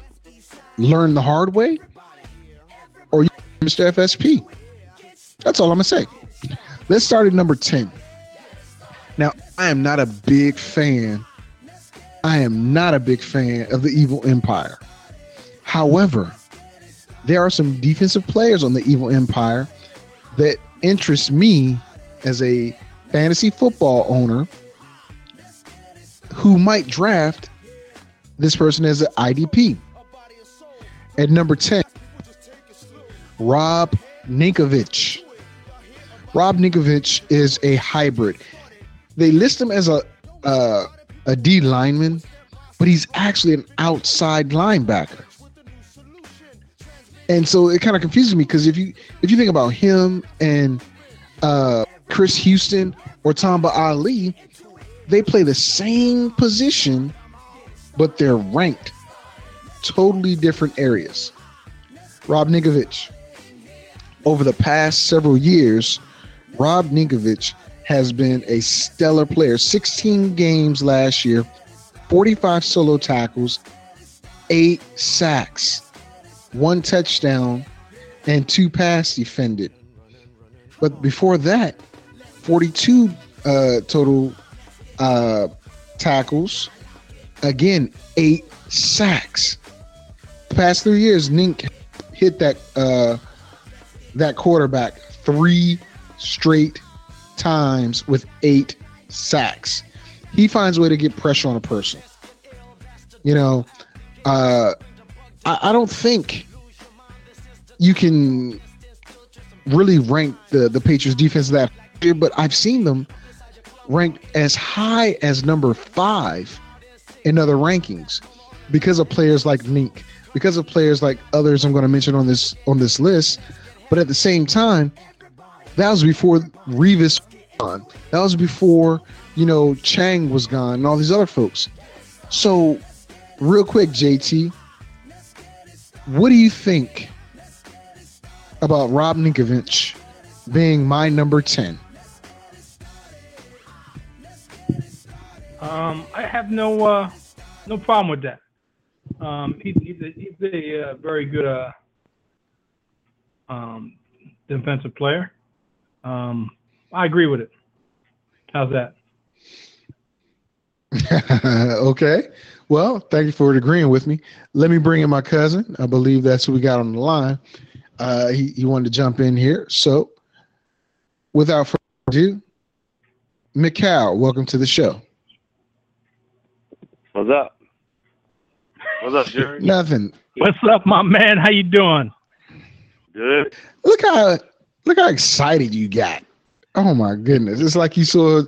learn the hard way or you Mr. FSP. That's all I'm gonna say. Let's start at number 10. Now, I am not a big fan. I am not a big fan of the Evil Empire. However, there are some defensive players on the Evil Empire that interest me as a fantasy football owner who might draft this person as an IDP. At number 10, Rob Ninkovich. Rob Ninkovich is a hybrid. They list him as a a D lineman, but he's actually an outside linebacker. And so it kind of confuses me because if you if you think about him and uh, Chris Houston or Tamba Hali, they play the same position, but they're ranked totally different areas. Rob Ninkovich. Over the past several years, Rob Ninkovich has been a stellar player. 16 games last year, 45 solo tackles, eight sacks, one touchdown, and two pass defended. But before that, 42 uh, total uh, tackles, again, eight sacks. The past three years, Nink hit that uh, that quarterback three straight times with eight sacks. He finds a way to get pressure on a person. You know, uh, I, I don't think you can really rank the the Patriots defense that year, but I've seen them ranked as high as number five in other rankings because of players like Nink, because of players like others I'm going to mention on this on this list. But at the same time, that was before Revis gone. That was before you know Chang was gone and all these other folks. So, real quick, JT, what do you think about Rob Ninkovich being my number ten? Um, I have no uh, no problem with that. Um, he, he's a, he's a uh, very good uh, um, defensive player. Um, I agree with it. How's that? okay. Well, thank you for agreeing with me. Let me bring in my cousin. I believe that's who we got on the line. Uh, he, he wanted to jump in here. So, without further ado, Mikal, welcome to the show. What's up? What's up, Jerry? Nothing. What's up, my man? How you doing? Good. Look how look how excited you got. Oh my goodness! It's like you saw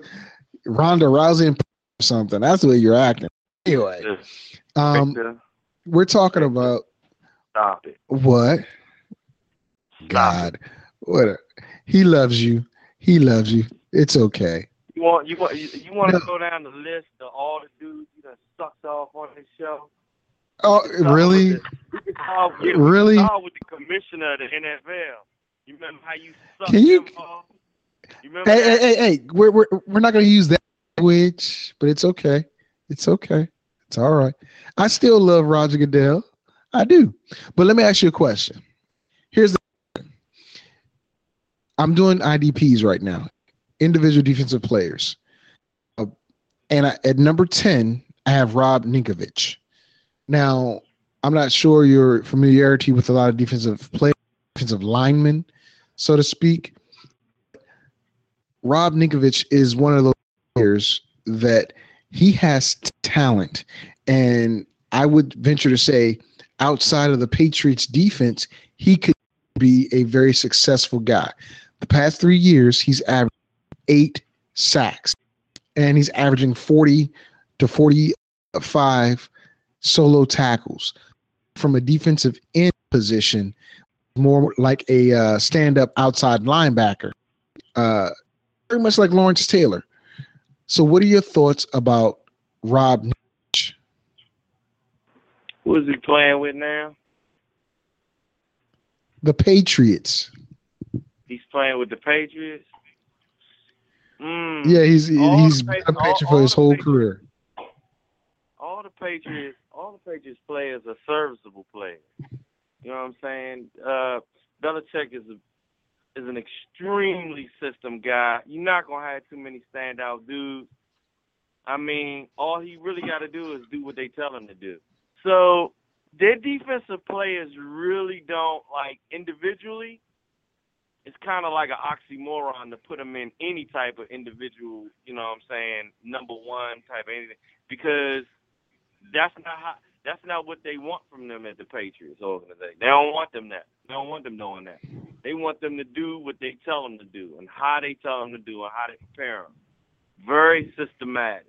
Ronda Rousey in or something. That's the way you're acting. Anyway, um, we're talking about stop it. what? Stop God, what? A, he loves you. He loves you. It's okay. You want you want you, you want No. to go down the list of all the dudes you done sucked off on this show? Oh, really? You can start, yeah, Really? Start with the commissioner of the NFL. You remember how you sucked Can you- him off? You remember Hey, that? hey, hey, hey! We're we're we're not gonna use that language, but it's okay. It's okay. It's all right. I still love Roger Goodell. I do. But let me ask you a question. Here's the I'm doing IDPs right now, individual defensive players. Uh, and I, at number 10, I have Rob Ninkovich. Now, I'm not sure your familiarity with a lot of defensive players, defensive linemen, so to speak. Rob Ninkovich is one of those players that he has talent. And I would venture to say, outside of the Patriots defense, he could be a very successful guy. The past three years, he's averaged eight sacks and he's averaging 40 to 45 solo tackles from a defensive end position, more like a uh, stand up outside linebacker. Uh, very much like Lawrence Taylor. So, what are your thoughts about Rob? Ninkovich? Who is he playing with now? The Patriots. He's playing with the Patriots. Mm, Yeah, he's All he's been a Patriot for his whole the career. all the Patriots, all the Patriots players are serviceable players. You know what I'm saying? Uh, Belichick is a is an extremely system guy. You're not gonna have too many standout dudes. I mean, all he really got to do is do what they tell him to do. So their defensive players really don't like individually. It's kind of like an oxymoron to put them in any type of individual, you know what I'm saying, number one type of anything, because that's not how, that's not what they want from them at the Patriots organization. They don't want them that. They don't want them doing that. They want them to do what they tell them to do and how they tell them to do and how they prepare them. Very systematic.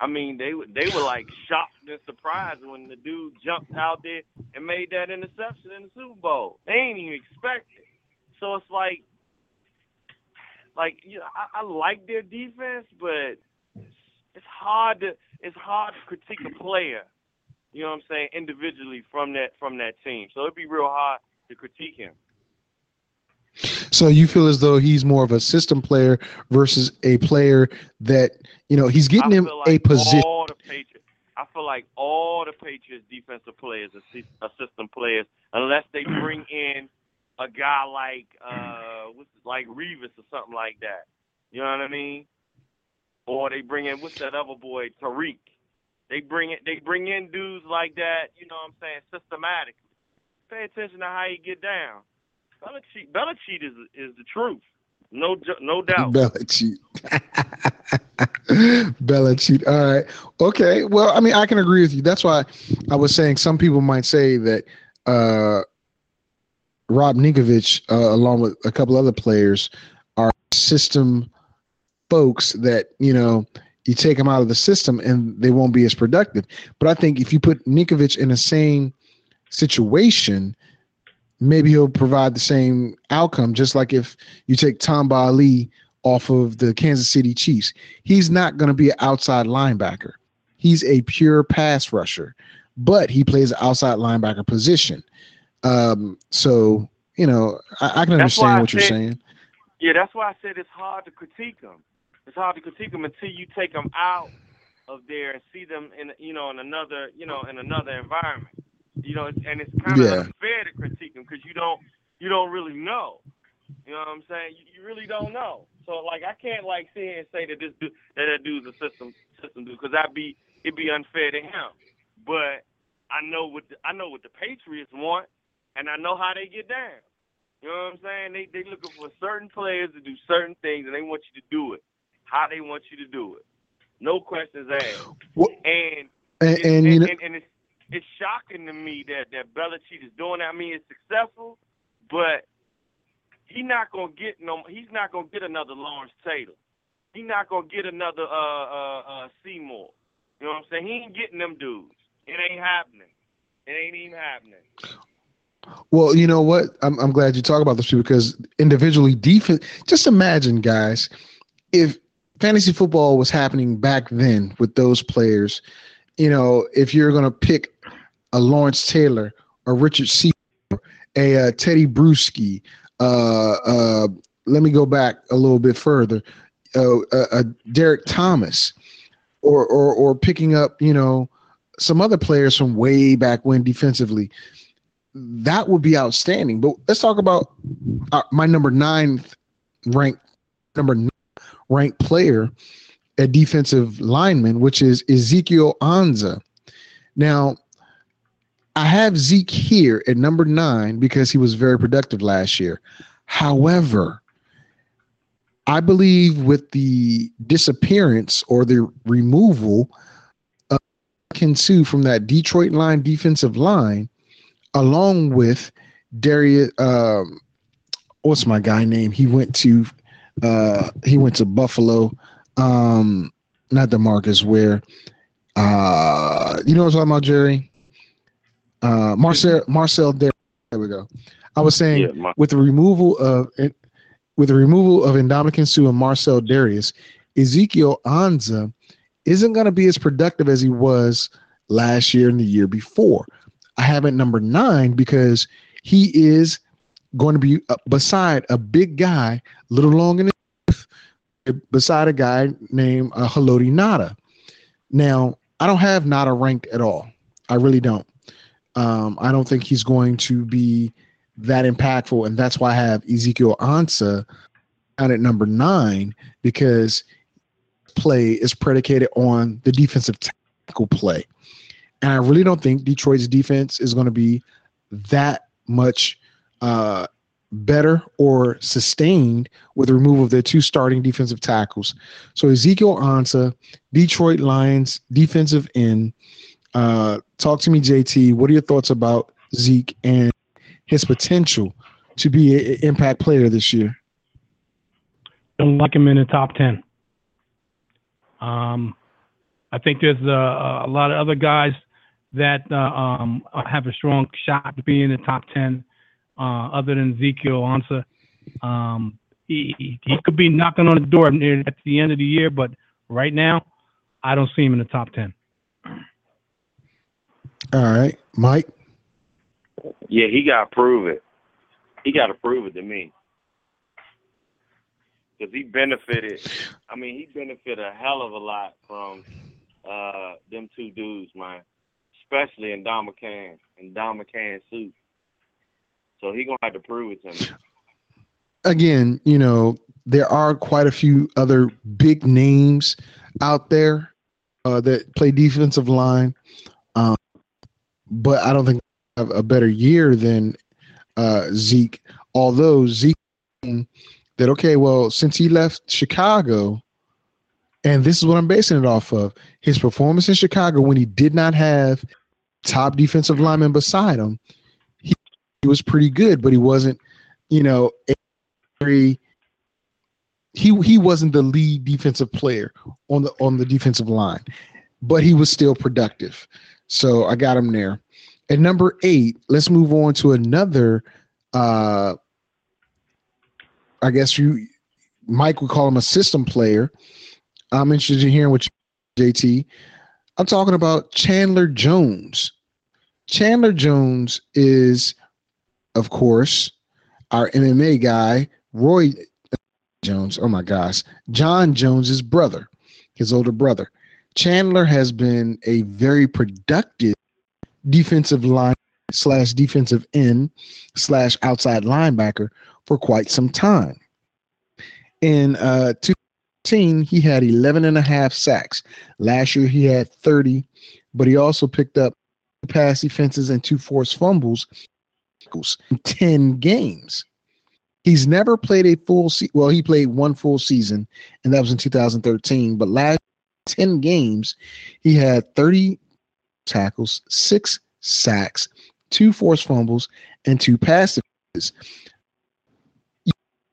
I mean, they they were like shocked and surprised when the dude jumped out there and made that interception in the Super Bowl. They ain't even expect it. So it's like, like you know, I, I like their defense, but it's hard to it's hard to critique a player. You know what I'm saying? Individually from that from that team, so it'd be real hard to critique him. So you feel as though he's more of a system player versus a player that you know he's getting him like a position. All the Patriots, I feel like all the Patriots defensive players are system players, unless they bring in a guy like uh, what's like Revis or something like that. You know what I mean? Or they bring in what's that other boy Tariq? They bring it. They bring in dudes like that. You know what I'm saying? Systematically. Pay attention to how you get down. Belichick, Belichick is is the truth. No, no doubt. Belichick. Belichick. All right. Okay. Well, I mean, I can agree with you. That's why I was saying some people might say that uh, Rob Ninkovich, uh, along with a couple other players, are system folks that you know you take them out of the system and they won't be as productive. But I think if you put Ninkovich in the same situation, maybe he'll provide the same outcome. Just like if you take Tamba Hali off of the Kansas City Chiefs, he's not going to be an outside linebacker. He's a pure pass rusher, but he plays outside linebacker position. Um, so you know, I, I can understand I what you're said- saying. Yeah, that's why I said it's hard to critique them. It's hard to critique them until you take them out of there and see them in you know in another you know in another environment. You know, and it's kind of Yeah. unfair to critique them because you don't you don't really know. You know what I'm saying? You, you really don't know. So like I can't like sit here and say that this dude, that that dude's a system system dude because that'd be it'd be unfair to him. But I know what the, I know what the Patriots want, and I know how they get down. You know what I'm saying? They they looking for certain players to do certain things, and they want you to do it. How they want you to do it. No questions asked. What- And And, it's- and and, and it's it's shocking to me that that Belichick is doing that. I mean, it's successful, but he's not gonna get no. He's not gonna get another Lawrence Taylor. He's not gonna get another uh uh uh Seymour. You know what I'm saying? He ain't getting them dudes. It ain't happening. It ain't even happening. Well, you know what? I'm I'm glad you talk about this too because individually defense. Just imagine, guys, if fantasy football was happening back then with those players. You know, if you're to pick a Lawrence Taylor, a Richard C, a uh, Teddy Bruschi. Uh, uh, let me go back a little bit further. Uh, uh, uh, Derrick Thomas, or or or picking up, you know, some other players from way back when defensively. That would be outstanding. But let's talk about uh, my number nine ranked number nine ranked player a defensive lineman, which is Ezekiel Ansah. Now, I have Zeke here at number nine because he was very productive last year. However, I believe with the disappearance or the removal of Ken Sue from that Detroit line defensive line, along with Dareus, um, what's my guy name? He went to uh, he went to Buffalo. Um, not Demarcus Ware. Uh, you know what I'm talking about, Jerry? Uh, Marcel Marcel there. There we go. I was saying Yeah, my- with the removal of with the removal of Ndamukong Suh and Marcell Dareus, Ezekiel Ansah isn't going to be as productive as he was last year and the year before. I have it number nine because he is going to be uh, beside a big guy, little long in the beside a guy named uh, Haloti Ngata. Now, I don't have Ngata ranked at all. I really don't. Um, I don't think he's going to be that impactful, and that's why I have Ezekiel Ansah out at number nine because play is predicated on the defensive tackle play, and I really don't think Detroit's defense is going to be that much uh, better or sustained with the removal of their two starting defensive tackles. So Ezekiel Ansah, Detroit Lions defensive end. Uh, talk to me, JT. What are your thoughts about Zeke and his potential to be an impact player this year? Don't like him in the top ten. Um, I think there's uh, a lot of other guys that uh, um, have a strong shot to be in the top ten. Uh, other than Ezekiel Ansah, um, he, he he could be knocking on the door near at the end of the year, but right now, I don't see him in the top ten. All right, Mike. Yeah, he got to prove it. He got to prove it to me. Because he benefited. I mean, he benefited a hell of a lot from uh, them two dudes, man. Especially in McCann and McCann suit. So he gonna have to prove it to me. Again, you know there are quite a few other big names out there uh, that play defensive line, um, but I don't think have a better year than uh, Zeke. Although Zeke that okay, well, since he left Chicago, and this is what I'm basing it off of his performance in Chicago when he did not have top defensive lineman beside him, he, he was pretty good, but he wasn't, you know, very he he wasn't the lead defensive player on the on the defensive line, but he was still productive. So I got him there. At number eight, let's move on to another uh I guess you Mike would call him a system player. I'm interested in hearing what you, JT. I'm talking about Chandler Jones. Chandler Jones is, of course, our MMA guy, Roy Jones. Oh my gosh, Jon Jones's brother, his older brother. Chandler has been a very productive defensive line slash defensive end slash outside linebacker for quite some time. In uh, 2018, he had 11 and a half sacks. Last year, he had 30, but he also picked up pass defenses and two forced fumbles in 10 games. He's never played a full. Well, he played one full season, and that was in 2013. But last 10 games, he had 30 tackles, six sacks, two forced fumbles, and two pass defenses.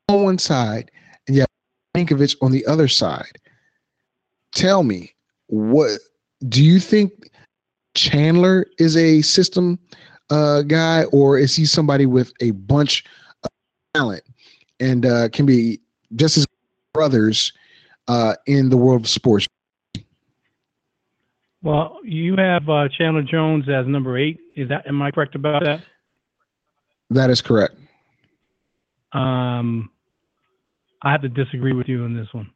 On one side, and you have Ninkovich on the other side. Tell me, what do you think Chandler is a system uh, guy, or is he somebody with a bunch of talent and uh, can be just as brothers uh, in the world of sports? Well, you have uh, Chandler Jones as number eight. Is that am I correct about that? That is correct. Um, I have to disagree with you on this one.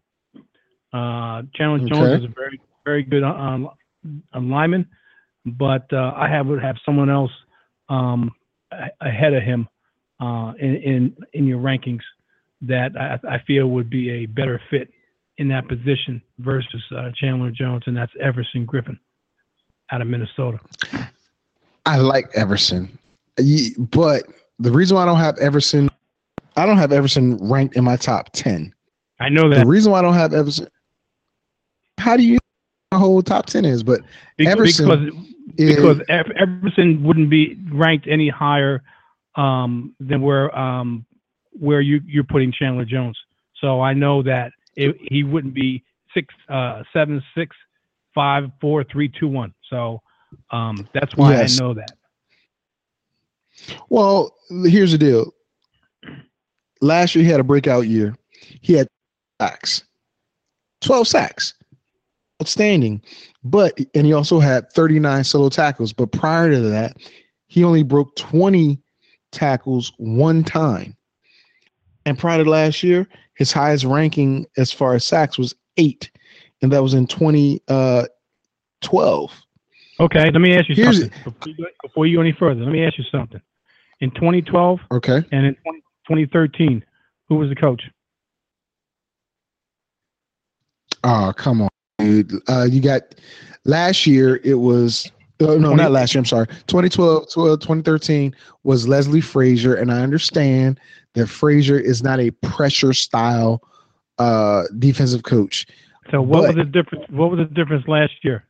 Uh, Chandler Okay. Jones is a very, very good um, um, lineman, but uh, I have would have someone else um, ahead of him uh, in, in in your rankings that I, I feel would be a better fit in that position versus uh, Chandler Jones, and that's Everson Griffen out of Minnesota. I like Everson, but the reason why I don't have Everson, I don't have Everson ranked in my top ten. I know that. The reason why I don't have Everson, how do you know my whole top ten is? But Everson because is- because Ev- Everson wouldn't be ranked any higher um, than where um, where you you're putting Chandler Jones. So I know that it, he wouldn't be six, uh, seven, six, five, four, three, two, one. So um, that's why Yes. I know that. Well, here's the deal. Last year he had a breakout year. He had sacks, twelve sacks, outstanding. But and he also had 39 solo tackles. But prior to that, he only broke 20 tackles one time. And prior to last year, his highest ranking as far as sacks was eight, and that was in 2012. Uh, okay, let me ask you Here's- something before you, go, before you go any further. Let me ask you something. In 2012 Okay. and in 20, 2013, who was the coach? Oh, come on, dude. Uh, you got last year, it was, uh, no, not last year. I'm sorry. 2012, 12, 2013 was Leslie Frazier. And I understand that Frazier is not a pressure style uh, defensive coach. So what But- was the difference? What was the difference last year?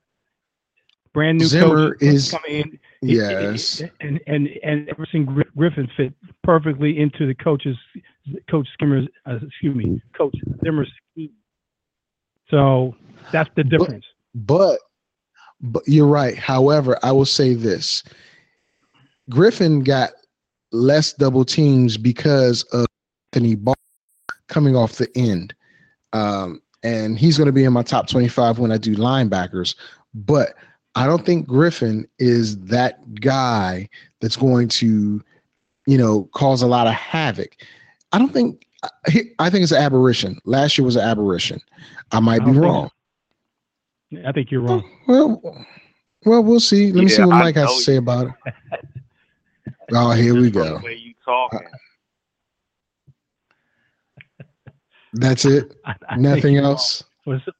Brand new Zimmer is- coming in. Yes. and and and Everson Gri- Griffen fit perfectly into the coach's coach Skimmer's uh, excuse me coach Zimmer's scheme. So that's the difference. But, but you're right. However, I will say this Griffen got less double teams because of Anthony Barr coming off the end. Um, and he's going to be in my top 25 when I do linebackers. But I don't think Griffen is that guy that's going to, you know, cause a lot of havoc. I don't think, I I think it's an aberration. Last year was an aberration. I might I be don't think wrong. I think you're wrong. Well, well, we'll see. Let me see what I Mike has know to say about it. Oh, here we go. The way you talking. That's it. I, I Nothing else. For the sim-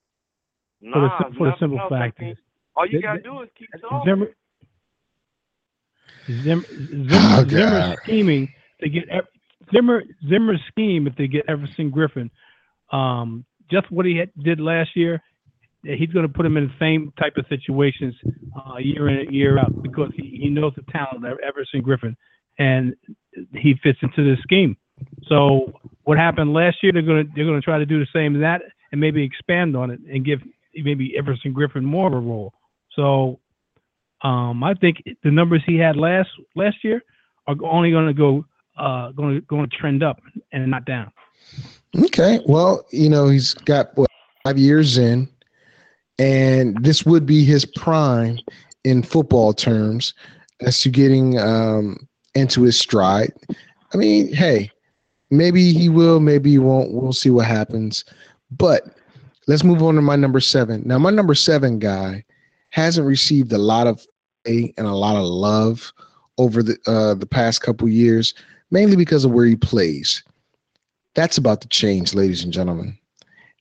Nah, for the, for the nothing simple fact I is, all you gotta th- do is keep talking. Zimmer, Zimmer, Zimmer, Oh, Zimmer God. scheming to get Ev- Zimmer Zimmer's scheme if they get Everson Griffen, um, just what he had, did last year. He's going to put him in the same type of situations uh, year in and year out because he, he knows the talent of Everson Griffen and he fits into this scheme. So what happened last year? They're going to they're going to try to do the same as that and maybe expand on it and give maybe Everson Griffen more of a role. So um, I think the numbers he had last last year are only going to go uh, going going to trend up and not down. Okay. Well, you know, he's got what five years in, and this would be his prime in football terms as to getting um, into his stride. I mean, hey, maybe he will, maybe he won't. We'll see what happens. But let's move on to my number seven. Now, my number seven guy hasn't received a lot of hate and a lot of love over the uh, the past couple years, mainly because of where he plays. That's about to change, ladies and gentlemen.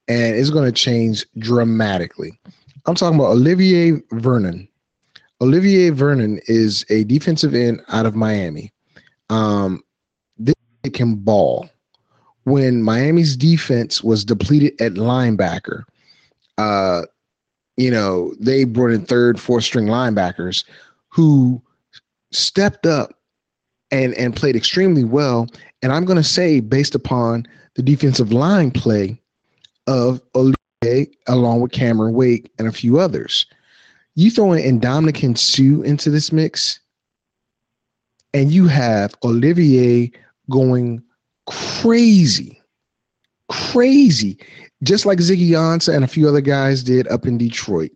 And it's going to change dramatically. I'm talking about Olivier Vernon. Olivier Vernon is a defensive end out of Miami. Um, this can ball. When Miami's defense was depleted at linebacker, uh, you know, they brought in third, fourth string linebackers who stepped up and and played extremely well. And I'm going to say, based upon the defensive line play of Olivier, along with Cameron Wake and a few others, you throw in Ndamukong Suh into this mix, and you have Olivier going crazy, crazy, just like Ziggy Ansah and a few other guys did up in Detroit.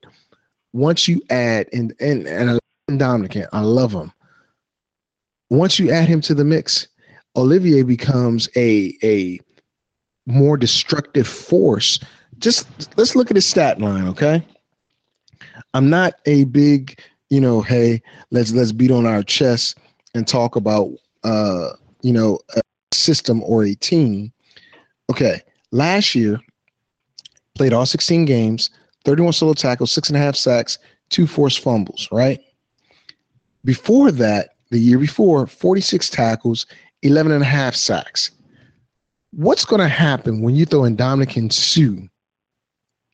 once you add and and and Dominican, I love him. Once you add him to the mix, Olivier becomes a a more destructive force. Just let's look at his stat line, okay? I'm not a big, you know, hey, let's let's beat on our chest and talk about uh, you know, a system or a team. Okay, last year played all 16 games, 31 solo tackles, six and a half sacks, two forced fumbles, right? Before that, the year before, 46 tackles, 11 and a half sacks. What's going to happen when you throw in Ndamukong Suh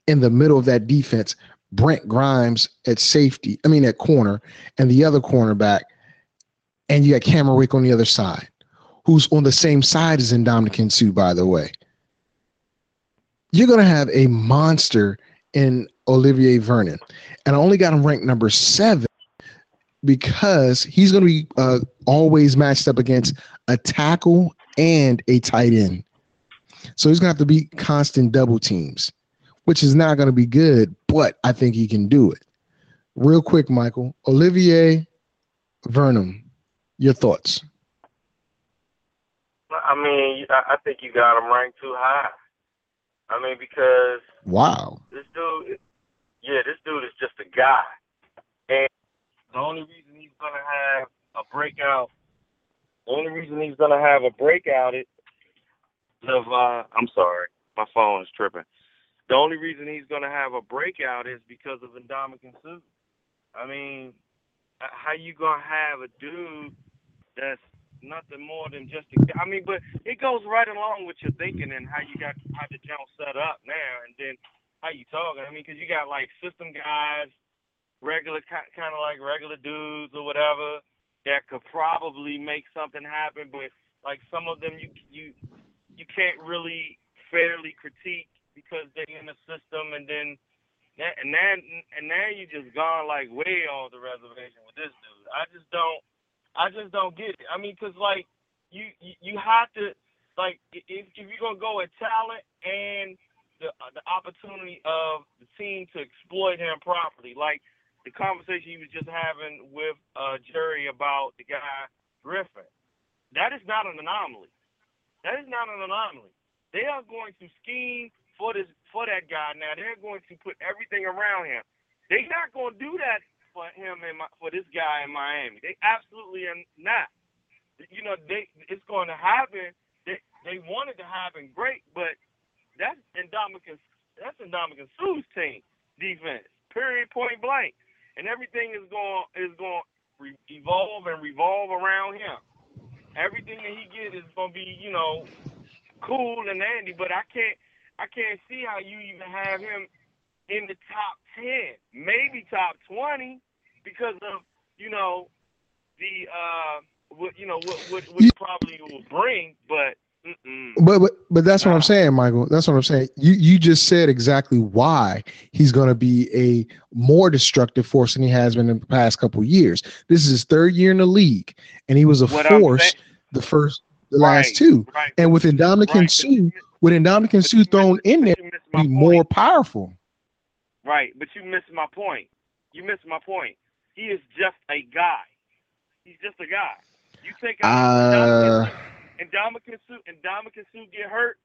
in the middle of that defense, Brent Grimes at safety, I mean at corner, and the other cornerback, and you got Cameron Wake on the other side, who's on the same side as in Ndamukong Suh, by the way. You're going to have a monster in Olivier Vernon. And I only got him ranked number seven because he's going to be uh, always matched up against a tackle and a tight end. So he's going to have to be constant double teams, which is not going to be good, but I think he can do it. Real quick, Michael. Olivier Vernon, your thoughts? I mean, I I think you got him ranked too high. I mean, because Wow. this dude, yeah, this dude is just a guy, and the only reason he's gonna have a breakout, the only reason he's gonna have a breakout is of, uh, I'm sorry, my phone is tripping. The only reason he's gonna have a breakout is because of Ndamukong Suh. I mean, how you gonna have a dude that's nothing more than just a I mean, but it goes right along with your thinking and how you got how the jump set up now, and then how you talking. I mean, 'cause you got like system guys, regular kind of like regular dudes or whatever that could probably make something happen, but like some of them you you you can't really fairly critique because they're in the system, and then and then and now you just gone like way off the reservation with this dude. I just don't. I just don't get it. I mean, 'cause like you, you you have to like if if you're gonna go with talent and the uh, the opportunity of the team to exploit him properly, like the conversation he was just having with uh, Jerry about the guy Griffen. That is not an anomaly. That is not an anomaly. They are going to scheme for this for that guy now. They're going to put everything around him. They're not going to do that for him and for this guy in Miami. They absolutely are not. You know, they it's going to happen. They they want it to happen, great, but that's Ndamukong that's Ndamukong Suh's team defense. Period, point blank, and everything is going is going re- evolve and revolve around him. Everything that he gets is going to be, you know, cool and dandy, but I can't I can't see how you even have him in the top ten, maybe top twenty, because of you know the uh what you know what what, what You- probably will bring, but mm-mm. But but but that's what I'm saying, Michael. That's what I'm saying. You you just said exactly why he's going to be a more destructive force than he has been in the past couple years. This is his third year in the league, and he was a What force saying- the first, the Right, last two. right, And with Ndamukong right, Suh, with Ndamukong but Suh thrown in there, you missed my be more powerful. Right, but you missed my point. You missed my point. He is just a guy. He's just a guy. You take Uh, out and Ndamukong Suh and Ndamukong Suh get hurt,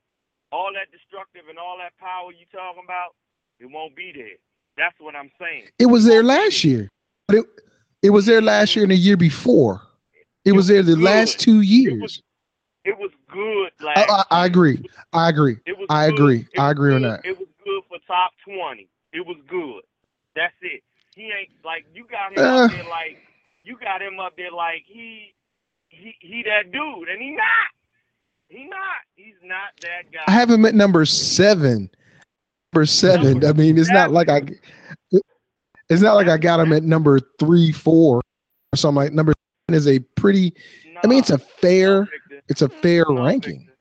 all that destructive and all that power you talking about, it won't be there. That's what I'm saying. It was there last year, but it it was there last year and the year before. It was there the Good. last two It years. was it was good I, last I, I year. agree. I agree. It was I agree. It I agree on that. It was good for top twenty. It was good. That's it. He ain't like you got him Uh. up there like you got him up there like he he he that dude and he not. He not. He's not that guy. I haven't met number seven. Number seven. Number I mean, it's not like I. It's not like I got him at number three, four, or something like. Number seven is a pretty. I mean, it's a fair. Victor. It's a fair No, ranking. Victor.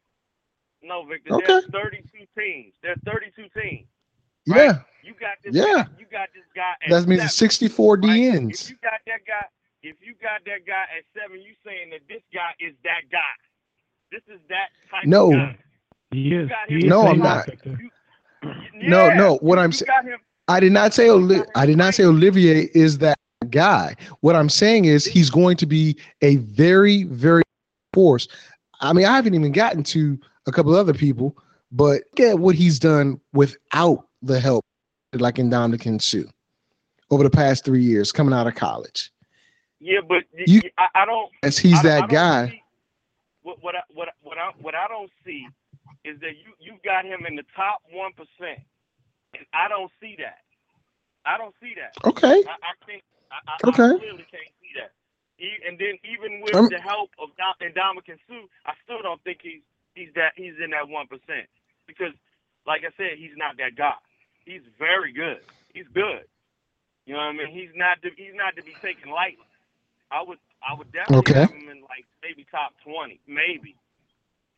No, Victor. Okay. There's 32 teams. There's 32 teams. Yeah, Right. You got this. Yeah. Guy, you got this guy. At that means seven, it's sixty-four right? If DNs. you got that guy, if you got that guy at seven, you saying that this guy is that guy. This is that type No. of guy. He is. He is No, I'm not. Victor. No, Yeah, no, what I'm you sa- got him. I did not say Oli- I did not say Olivier is that guy. What I'm saying is he's going to be a very, very force. I mean, I haven't even gotten to a couple other people, but get what he's done without the help, like in Ndamukong Suh, over the past three years coming out of college. Yeah, but You- I, I don't. As he's I don't- I that guy. see- What what I, what what I what I don't see is that you you've got him in the top one percent, and I don't see that. I don't see that. Okay. I, I think I, I, Okay. I clearly can't see that. And then even with Um, the help of Dom, and Ndamukong Suh, I still don't think he's he's that he's in that one percent because, like I said, he's not that guy. He's very good. He's good. You know what I mean? He's not to, he's not to be taken lightly. I would I would definitely Okay. have him in like maybe top twenty, maybe.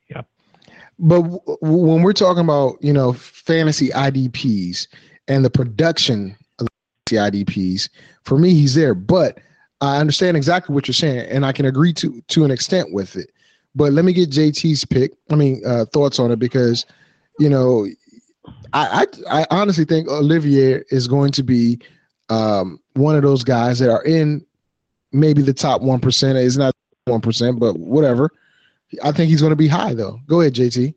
Yep. But w- w- when we're talking about, you know, fantasy IDPs and the production of the IDPs, for me, he's there. But I understand exactly what you're saying, and I can agree to to an extent with it. But let me get JT's pick. I mean, uh, thoughts on it because, you know, I I, I honestly think Olivier is going to be um, one of those guys that are in maybe the top one percent. It's not one percent, but whatever. I think he's going to be high though. Go ahead, JT.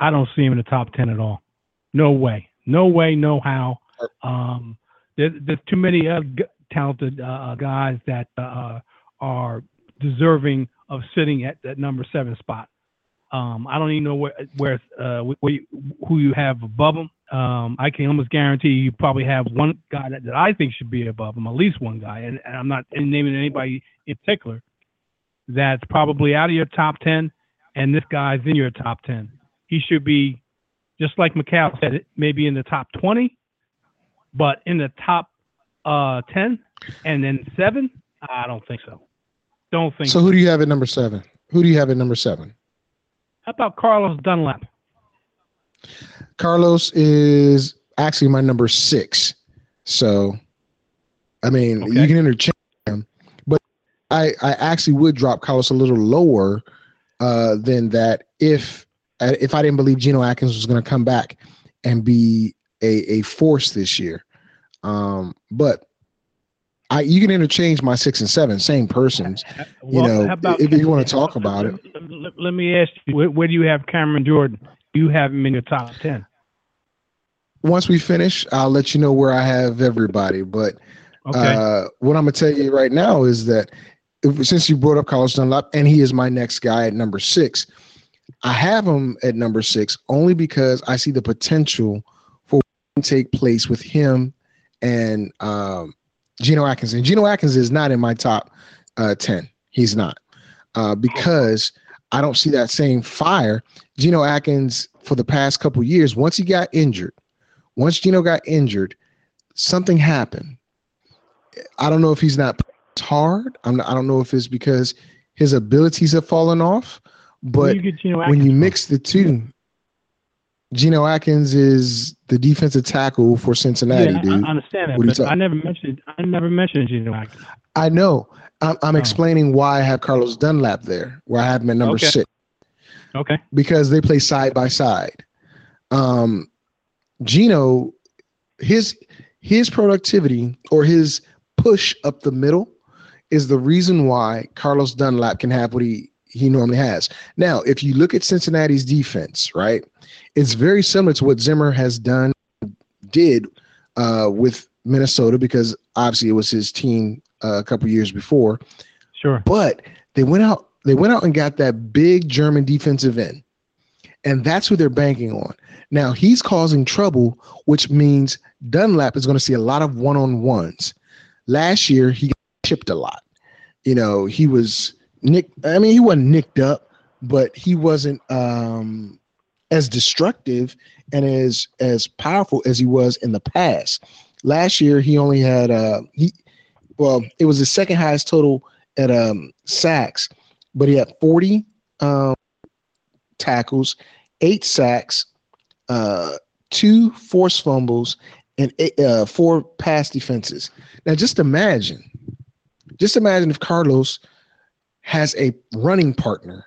I don't see him in the top ten at all. No way. No way. No how. Um, there, there's too many uh, g- talented uh, guys that uh, are deserving of sitting at that number seven spot. Um, I don't even know where, where, uh, where you, who you have above him. Um, I can almost guarantee you probably have one guy that, that I think should be above him, at least one guy, and, and I'm not naming anybody in particular. That's probably out of your top ten, and this guy's in your top ten. He should be, just like McCall said, maybe in the top twenty, but in the top uh, ten, and then seven. I don't think so. Don't think So, So who do you have at number seven? Who do you have at number seven? How about Carlos Dunlap? Carlos is actually my number six. So, I mean, Okay. you can interchange him, but I I actually would drop Carlos a little lower uh, than that if if I didn't believe Geno Atkins was going to come back and be a a force this year. Um, but I you can interchange my six and seven, same persons. You know, about- if you wanna talk about it. Let, let- me ask you, where, where do you have Cameron Jordan? You have him in your top ten. Once we finish, I'll let you know where I have everybody. But Okay. Uh, what I'm gonna tell you right now is that if, since you brought up Carlos Dunlap, and he is my next guy at number six, I have him at number six only because I see the potential for what can take place with him and um, Geno Atkins. And Geno Atkins is not in my top uh, ten. He's not uh, because I don't see that same fire. Geno Atkins for the past couple years, once he got injured, once Geno got injured, something happened. I don't know if he's not hard. I'm not, I don't know if it's because his abilities have fallen off, but you when you mix the two, Geno Atkins is the defensive tackle for? Cincinnati, yeah, I- dude. I, understand that, What are you but I never mentioned. I never mentioned Geno Atkins. I know. I'm, I'm Oh. explaining why I have Carlos Dunlap there, where I have him at number Okay. six. Okay. because they play side by side. Um, Geno, his his productivity or his push up the middle is the reason why Carlos Dunlap can have what he he normally has. Now, if you look at Cincinnati's defense, right, it's very similar to what Zimmer has done did uh, with Minnesota because obviously it was his team a couple years before Sure. but they went out they went out and got that big German defensive end. And that's who they're banking on. Now he's causing trouble, which means Dunlap is going to see a lot of one-on-ones. Last year he chipped a lot. You know, he was nick I mean he wasn't nicked up, but he wasn't um as destructive and as as powerful as he was in the past. Last year he only had uh he well, it was the second highest total at um sacks, but he had 40 um tackles, eight sacks, uh two forced fumbles, and eight, uh, four pass defenses. Now just imagine, just imagine if Carlos has a running partner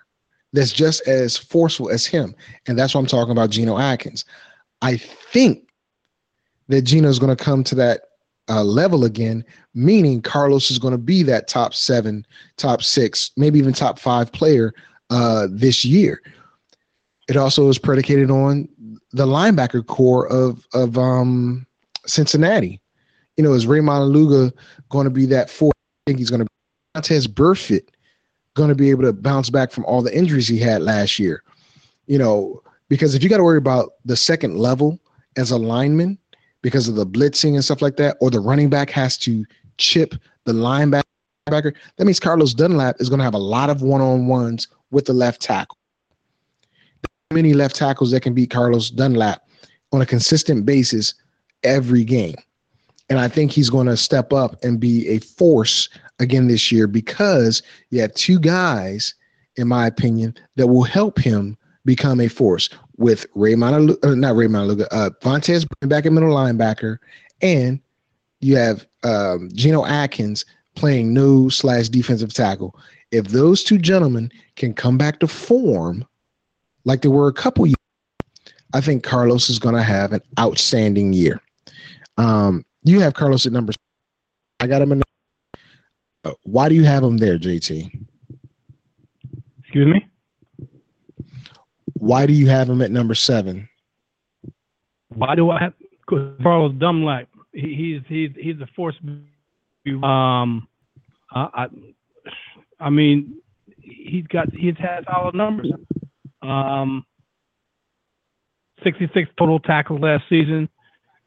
that's just as forceful as him, and that's what I'm talking about, Geno Atkins. I think that Geno is going to come to that uh, level again, meaning Carlos is going to be that top seven, top six, maybe even top five player uh, this year. It also is predicated on the linebacker core of of um, Cincinnati. You know, is Rey Maualuga going to be that four? I think he's going to be Vontaze Burfict going to be able to bounce back from all the injuries he had last year. You know, because if you got to worry about the second level as a lineman because of the blitzing and stuff like that, or the running back has to chip the linebacker, that means Carlos Dunlap is going to have a lot of one on ones with the left tackle. Many left tackles that can beat Carlos Dunlap on a consistent basis every game. And I think he's going to step up and be a force again this year because you have two guys, in my opinion, that will help him become a force with Raymond, uh, not Raymond, uh, Vontaze back at middle linebacker, and you have um, Geno Atkins playing no slash defensive tackle. If those two gentlemen can come back to form like they were a couple years, I think Carlos is going to have an outstanding year. Um, you have Carlos at number. I got him in. Uh, why do you have him there, JT? Excuse me. Why do you have him at number seven? Why do I have Carlos Dunlap? He, he's he's he's a force. Um, I, I mean, he's got he's had solid numbers. Um, 66 total tackles last season,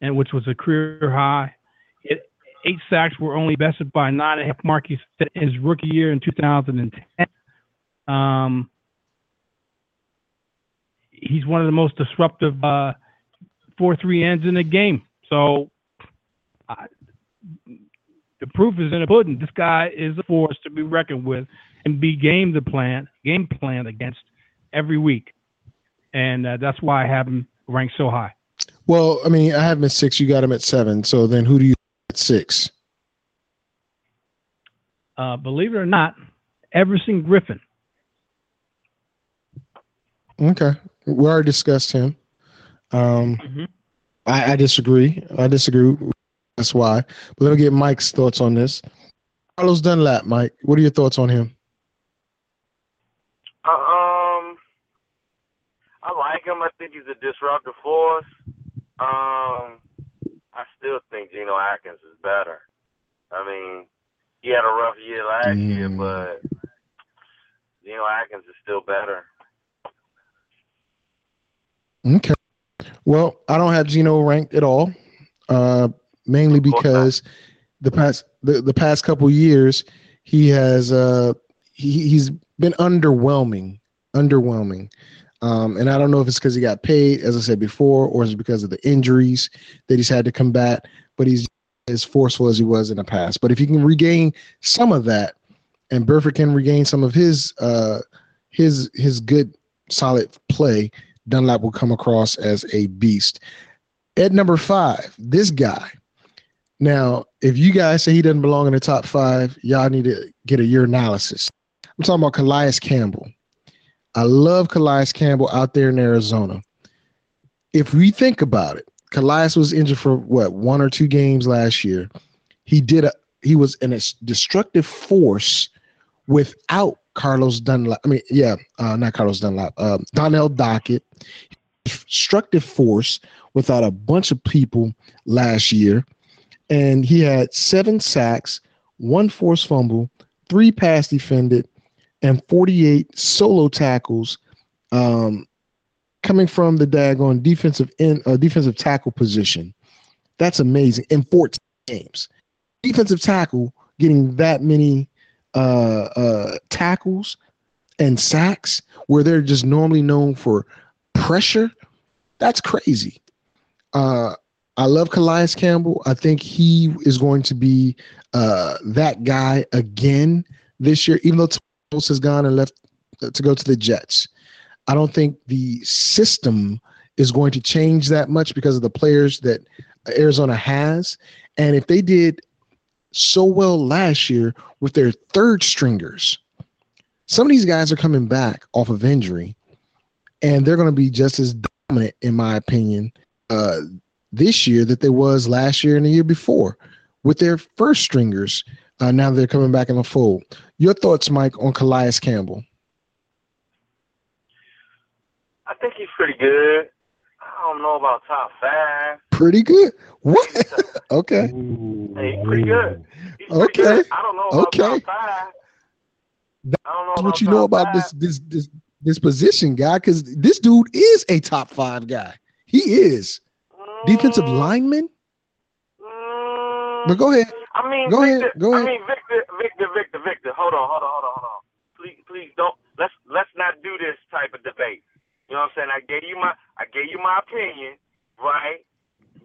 and which was a career high. It, eight sacks were only bested by nine and a half marks in his rookie year in 2010. Um, he's one of the most disruptive uh, four three ends in the game. So uh, the proof is in the pudding. This guy is a force to be reckoned with and be game the plan game plan against every week, and uh, that's why I have him ranked so high. Well, I mean, I have him at six. You got him at seven. So then, who do you at six? Uh, believe it or not, Everson Griffen. Okay, we already discussed him. Um, mm-hmm. I, I, disagree. I disagree. That's why. But let me get Mike's thoughts on this. Carlos Dunlap, Mike. What are your thoughts on him? Uh, um, I like him. I think he's a disruptive force. Um, I still think Geno Atkins is better. I mean, he had a rough year last mm. year, but Geno Atkins is still better. Okay. Well, I don't have Geno ranked at all, uh, mainly because the past the, the past couple years he has uh, he, he's been underwhelming, underwhelming. Um, and I don't know if it's because he got paid, as I said before, or is it because of the injuries that he's had to combat. But he's as forceful as he was in the past. But if he can regain some of that, and Burfict can regain some of his uh, his his good solid play, Dunlap will come across as a beast. At number five, this guy. Now, if you guys say he doesn't belong in the top five, y'all need to get a year analysis. I'm talking about Calais Campbell. I love Calais Campbell out there in Arizona. If we think about it, Calais was injured for what one or two games last year. He did a he was in a destructive force without Carlos Dunlap. I mean, yeah, uh, not Carlos Dunlap. Uh, Darnell Dockett. Destructive force without a bunch of people last year, and he had seven sacks, one forced fumble, three pass defended, and 48 solo tackles um, coming from the daggone defensive end, uh, defensive tackle position. That's amazing. In 14 games, defensive tackle getting that many uh, uh, tackles and sacks where they're just normally known for pressure. That's crazy. Uh, I love Calais Campbell. I think he is going to be uh, that guy again this year, even though has gone and left to go to the Jets. I don't think the system is going to change that much because of the players that Arizona has. And if they did so well last year with their third stringers, some of these guys are coming back off of injury and they're going to be just as dominant, in my opinion, uh, this year that they was last year and the year before with their first stringers. Uh, now they're coming back in the fold. Your thoughts, Mike, on Calais Campbell? I think he's pretty good. I don't know about top five. Pretty good. What? okay. Hey, pretty good. He's pretty Okay. good. I don't know about Okay. top five. That's I don't know what you know about five. this this this this position guy, because this dude is a top five guy. He is defensive Mm, lineman. mm, But go ahead. I mean, Go ahead, go ahead. I mean, Victor, Victor, Victor, Victor. Hold on, hold on, hold on, hold on. Please, please don't. Let's let's not do this type of debate. You know what I'm saying? I gave you my I gave you my opinion, right?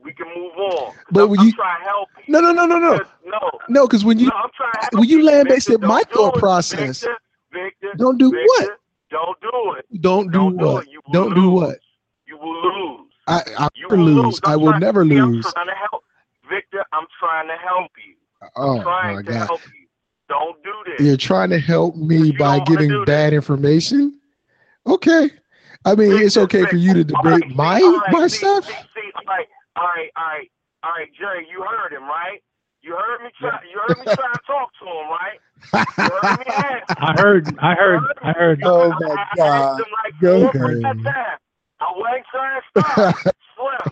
We can move on. But I'm, when I'm you- trying to help you. No, no, no, no, no, no, no. Because when you no, I'm trying to help when you land based at my thought process, Victor, Victor, don't do Victor, what? Don't do it. Don't do Don't do what? it. You will Don't do what? You will lose. I I You will lose. lose. I will trying- never see, I'm lose. trying to help. Victor, I'm trying to help you. Oh I'm trying my to god. help you. Don't do this. You're trying to help me by do giving this. bad information? Okay. I mean, it's Victor, okay for you to Victor, all right, debate my see, all right, my see, stuff. See, see, all right, all right, all right, all right, Jerry, you heard him, right? You heard me try. You heard me try to talk to him, right? You heard me ask. I heard, I heard, I heard. Oh, I- my I, I God. asked him like Go four ahead. I wasn't trying to stop. Slim,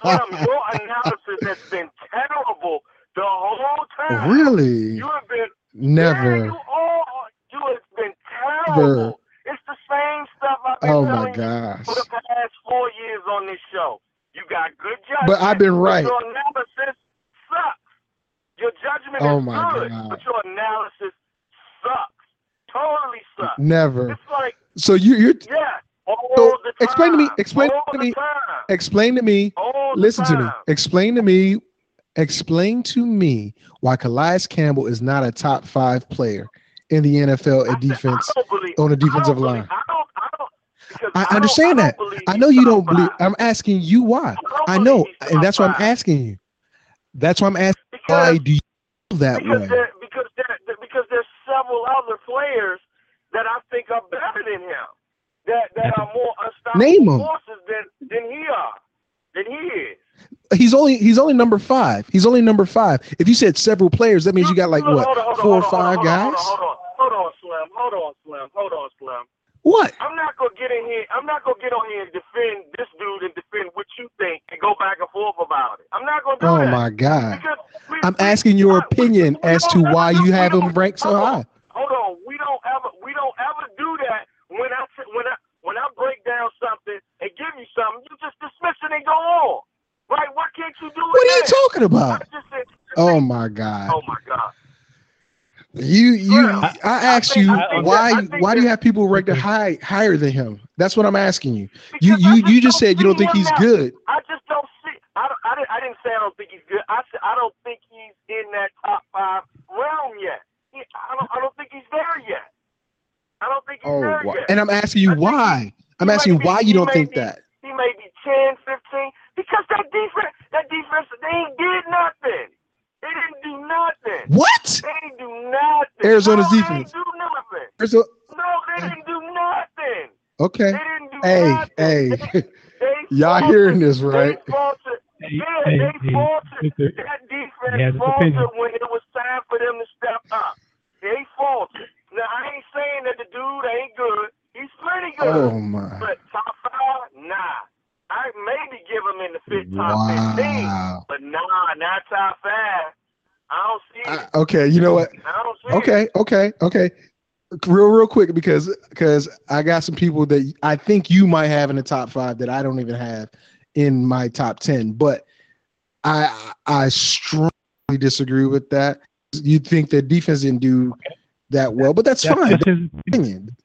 Slim, your analysis has been terrible the whole time. Really? You have been Never. Yeah, you all, you have been terrible. It's the same stuff I've been Oh my telling you for the past four years on this show. You got good judgment. But I've been right. Your analysis sucks. Your judgment Oh is my good, God. but your analysis sucks. Totally sucks. Never. It's like, So you you're yeah, all So, the time. explain to me- explain all to me- explain to me. Listen to me. Explain to me. Explain to me why Calais Campbell is not a top five player in the NFL at defense. Believe, on the don't defensive believe- line. Don't, I I understand that. I know you don't believe. I'm asking you why. I know, and that's why I'm asking you. That's why I'm asking. Because, Why do you feel that because way? there, because there, because there's several other players that I think are better than him. That that are more unstoppable forces than than he are. Than he is. He's only he's only number five. He's only number five. If you said several players, that means you got like what hold on, hold on, four or five guys. Hold on, hold on, hold on, Slim. Hold on, Slim. Hold on, Slim. What? I'm not gonna get in here. I'm not gonna get on here and defend this dude and defend what you think and go back and forth about it. I'm not gonna do Oh that. Oh my God! We- I'm we- asking your opinion we as to why you have him ranked so high. Hold on, we don't ever we don't ever do that when I when I when I break down something and give you something, you just dismiss it and go on. Right? Why can't you do it? What are you talking about? Just Oh my God! oh my god. You you Slim, I asked think- you I why that- I why do you have people ranked high higher than him? That's what I'm asking you. You I you you just said you don't think he's now. good. I just don't see. I don't, I didn't. I didn't say I don't think he's good. I said I don't think he's in that top five realm yet. He, I don't. I don't think he's there yet. I don't think he's Oh, there yet. and I'm asking you why. I'm asking you be- why you don't think be- that. he may be 10, 15, because that defense, that defense, they ain't did nothing. They didn't do nothing. What? They didn't do nothing. Arizona's no, defense. They didn't do nothing. There's a- No, they didn't do nothing. okay. They didn't do Hey nothing. hey, They, they y'all hearing this right? They faltered. Hey, Yeah, hey, they faltered. Victor, That defense has his faltered when it was time for them to step up. They faltered. Now I ain't saying that the dude ain't good. He's pretty good. Oh my! But top five, nah. I maybe give him in the fit top fifteen, but nah, not top five. I don't see it. I- okay, you know what? I don't see it. Okay, okay, okay. Real, real quick because because I got some people that I think you might have in the top five that I don't even have in my top ten. But I I strongly disagree with that. You think that defense didn't do that well, but that's, That's fine. just his opinion.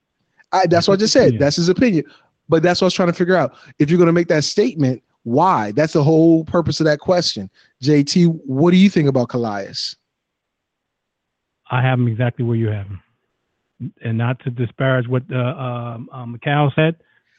I, that's what I just said. opinion. That's his opinion. But that's what I was trying to figure out. If you're going to make that statement, why? That's the whole purpose of that question. JT, what do you think about Calais? I have him exactly where you have him, and not to disparage what uh, um, um, McCall said,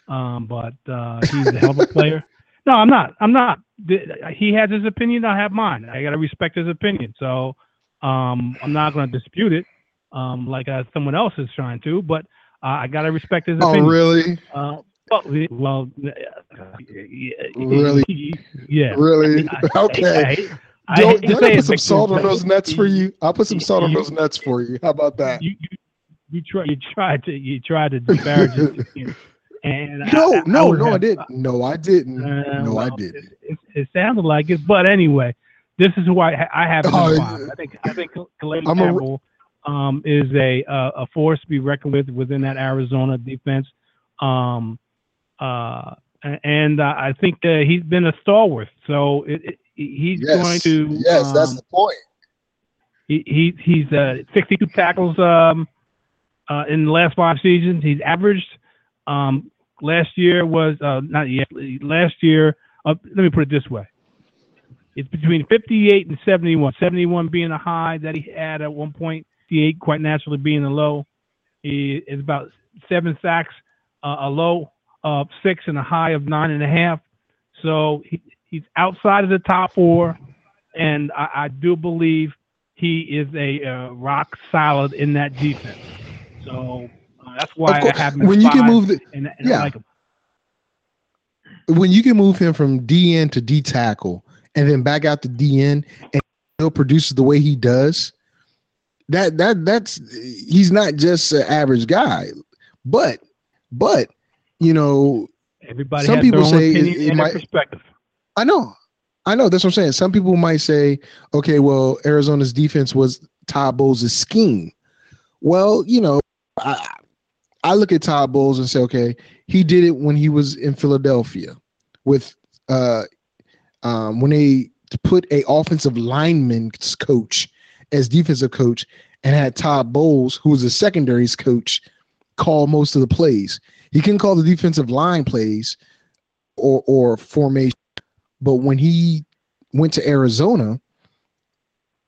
um, but uh, he's a hell of a player. No, I'm not. I'm not. He has his opinion. I have mine. I gotta respect his opinion. So um, I'm not going to dispute it, um, like uh, someone else is trying to. But uh, I gotta respect his opinion. Oh, opinion. really? Uh, Well, well, uh, Really? Yeah. Really? Okay. I- I Joe, hate to you want say to it, put some salt on but those nuts for you? I'll put some salt on those nuts for you. How about that? You, you, you try. You tried to. You tried to disparage it. And I- No, I, no, would no, I didn't. No, I didn't. Uh, No, I didn't. It, it sounded like it, but anyway, this is who I I have in Oh, the five. I think I think Calais I'm a- um, is a uh, a force to be reckoned with within that Arizona defense. Um, uh, and uh, I think uh, he's been a stalwart. So it, it, he's Yes. going to yes, that's um, the point. he, he he's uh, 62 tackles um, uh, in the last five seasons. He's averaged um, last year was uh, not yet last year. Uh, let me put it this way: it's between 58 and 71. 71 being a high that he had at one point. 58 quite naturally being a low. He is about seven sacks, uh, a low of six and a high of nine and a half. So he, he's outside of the top four, and I, I do believe he is a uh, rock solid in that defense. So uh, that's why I have him when you can move the, and, and yeah. I like him. when you can move him from DN to D tackle and then back out to DN and he'll produce the way he does, that that that's he's not just an average guy. But but you know, Everybody Some has people their own say it- opinion it might- perspective. I know. I know that's what I'm saying. Some people might say, okay, well, Arizona's defense was Todd Bowles' scheme. Well, you know, I I look at Todd Bowles and say, okay, he did it when he was in Philadelphia with uh um when they put a offensive lineman's coach as defensive coach and had Todd Bowles, who was a secondaries coach, call most of the plays. He can call the defensive line plays or or formation but when he went to Arizona,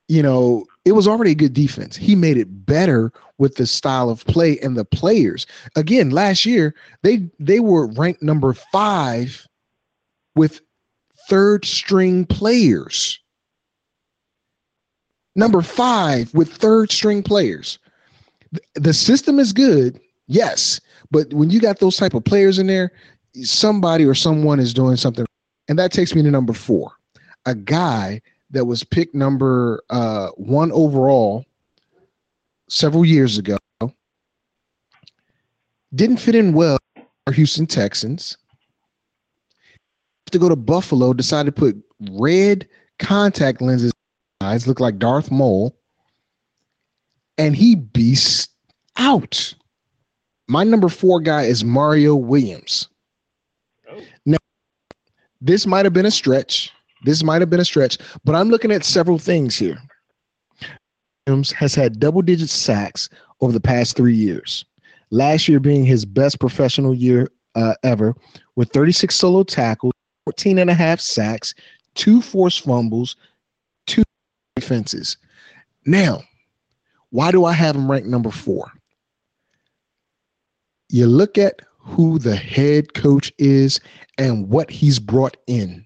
you know, it was already a good defense. He made it better with the style of play and the players. Again, last year they they were ranked number 5 with third string players. Number 5 with third string players. The system is good, yes, but when you got those type of players in there, somebody or someone is doing something and that takes me to number four, a guy that was picked number uh, one overall several years ago. Didn't fit in well for Houston Texans. To go to Buffalo, decided to put red contact lenses. Eyes look like Darth Maul, and he beasts out. My number four guy is Mario Williams Now, this might have been a stretch. This might have been a stretch, but I'm looking at several things here. Williams has had double digit sacks over the past three years. Last year being his best professional year uh, ever, with 36 solo tackles, 14 and a half sacks, two forced fumbles, two defenses. Now, why do I have him ranked number four? You look at who the head coach is and what he's brought in.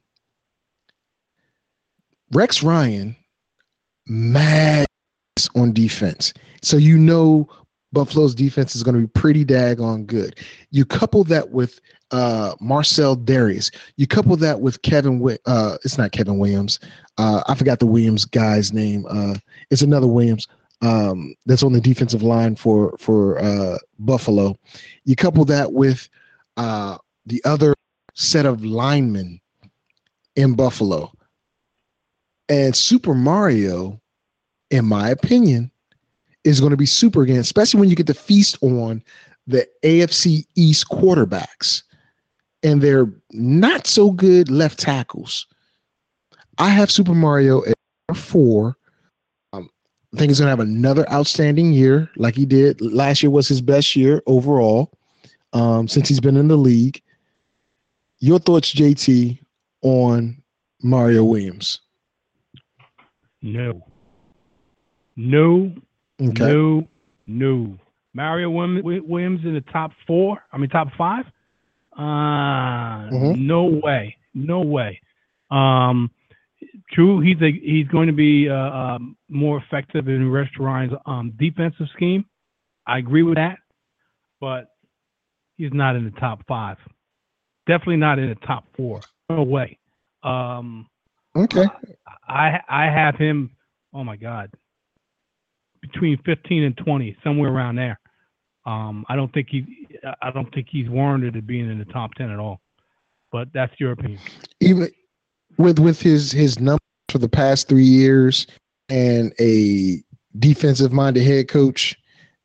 Rex Ryan, mad on defense. So you know Buffalo's defense is going to be pretty daggone good. You couple that with uh, Marcell Dareus. You couple that with Kevin. Uh, it's not Kevin Williams. Uh, I forgot the Williams guy's name. Uh, it's another Williams um, that's on the defensive line for for uh, Buffalo. You couple that with uh, the other set of linemen in Buffalo. And Super Mario, in my opinion, is going to be super again, especially when you get to feast on the AFC East quarterbacks and their not so good left tackles. I have Super Mario at four. I think he's going to have another outstanding year, like he did last year. Was his best year overall um, since he's been in the league. Your thoughts, JT, on Mario Williams? No. No. Okay. No. No. Mario Williams, in the top four. I mean, top five. Uh, Mhm. no way. No way. Um, true. He's a, he's going to be uh, um, more effective in Ryan's um, defensive scheme. I agree with that, but he's not in the top five. definitely not in the top four. No way. Um, Okay. I I have him. Oh my God, between 15 and 20, somewhere around there. Um, I don't think he. I don't think he's warranted of being in the top 10 at all. But that's your opinion. Even with with his his numbers for the past three years and a defensive minded head coach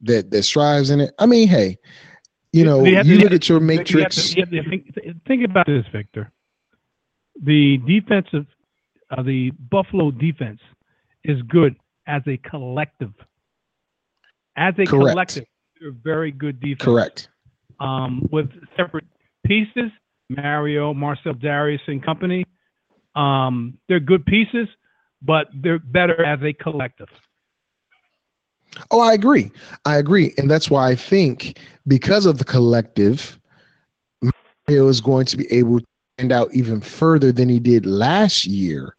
that that strives in it. I mean, hey, you know, You have you look at your You have matrix. you have think, think about this, Victor. The defensive, uh, the Buffalo defense is good as a collective. As a Correct. collective, they're very good defense. Correct. um, with separate pieces, Mario, Marcell Dareus, and company. Um, they're good pieces, but they're better as a collective. Oh, I agree. I agree. And that's why I think because of the collective, Mario is going to be able to stand out even further than he did last year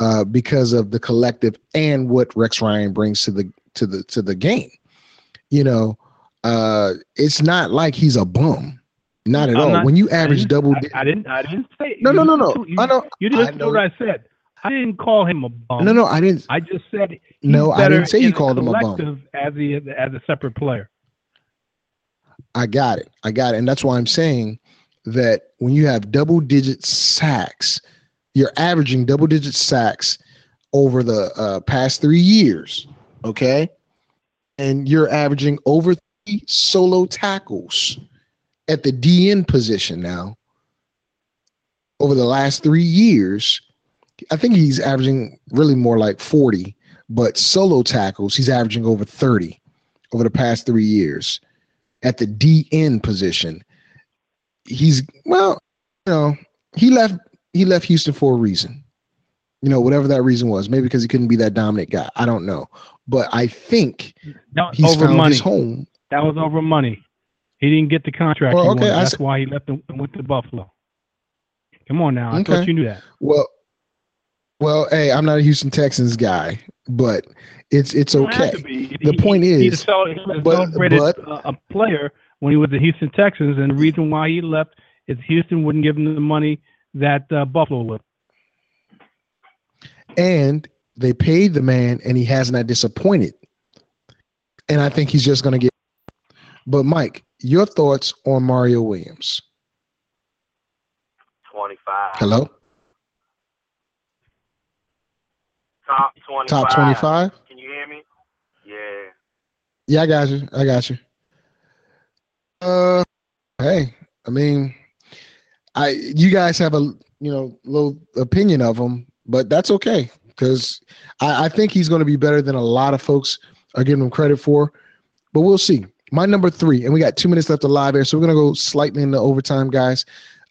uh, because of the collective and what Rex Ryan brings to the to the to the game. You know, uh, it's not like he's a bum. Not at I'm all. not- when you average double, I, I didn't. I didn't say. no, no, no, no. You, I know. You didn't know. what I said. I didn't call him a bum. No, no, I didn't. I just said No, I didn't say you called him a bum. As a as a separate player. I got it. I got it. And that's why I'm saying that when you have double digit sacks, you're averaging double digit sacks over the uh, past three years. Okay. And you're averaging over three solo tackles at the DN position now. Over the last three years, I think he's averaging really more like 40, but solo tackles, he's averaging over 30 over the past three years at the DN position. He's well, you know, he left he left Houston for a reason. You know, whatever that reason was, maybe because he couldn't be that dominant guy. I don't know, but I think That was he's over found money. his home. That was over money. He didn't get the contract. Well, okay, That's why he left and went to Buffalo. Come on now. I Okay. thought you knew that. Well, well, hey, I'm not a Houston Texans guy, but it's it's You don't have okay. The He- point he, is- he, cel- he was a but- celebrated but- uh, a player when he was the Houston Texans, and the reason why he left is Houston wouldn't give him the money that uh, Buffalo would. And they paid the man, and he has not disappointed. And I think he's just going to get. But Mike, your thoughts on Mario Williams? 25. Hello, Top 25. top twenty-five. Can you hear me? Yeah. Yeah, I got you. I got you. Uh, hey, I mean, I you guys have a you know little opinion of him, but that's okay because I, I think he's going to be better than a lot of folks are giving him credit for. But we'll see. My number three, and we got two minutes left of live here, so we're gonna go slightly into overtime, guys.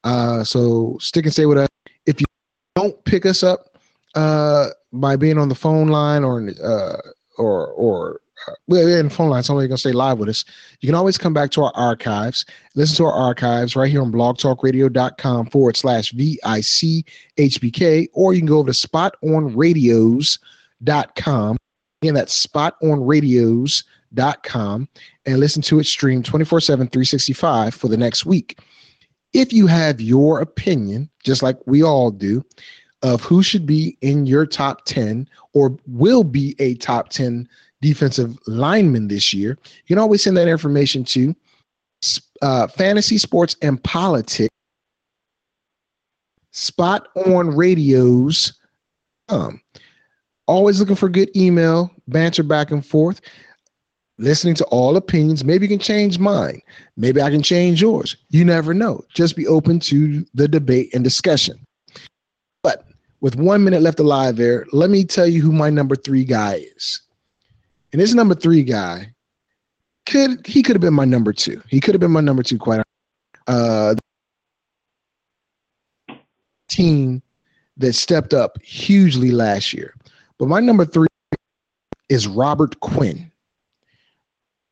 Uh, so stick and stay with us. If you don't pick us up uh, by being on the phone line or uh, or or uh, well, in the phone line, somebody's gonna stay live with us. You can always come back to our archives, listen to our archives right here on blogtalkradio.com forward slash VICHBK, or you can go over to spotonradios.com. Again, that's spotonradios.com and listen to it stream 24 7, 365 for the next week. If you have your opinion, just like we all do, of who should be in your top 10 or will be a top 10 defensive lineman this year, you can always send that information to uh, Fantasy Sports and Politics, Spot on Radios. Um, always looking for good email, banter back and forth, listening to all opinions. Maybe you can change mine. Maybe I can change yours. You never know. Just be open to the debate and discussion. But with one minute left alive there, let me tell you who my number three guy is. And this number three guy could he could have been my number two. He could have been my number two quite uh team that stepped up hugely last year. But my number three is Robert Quinn.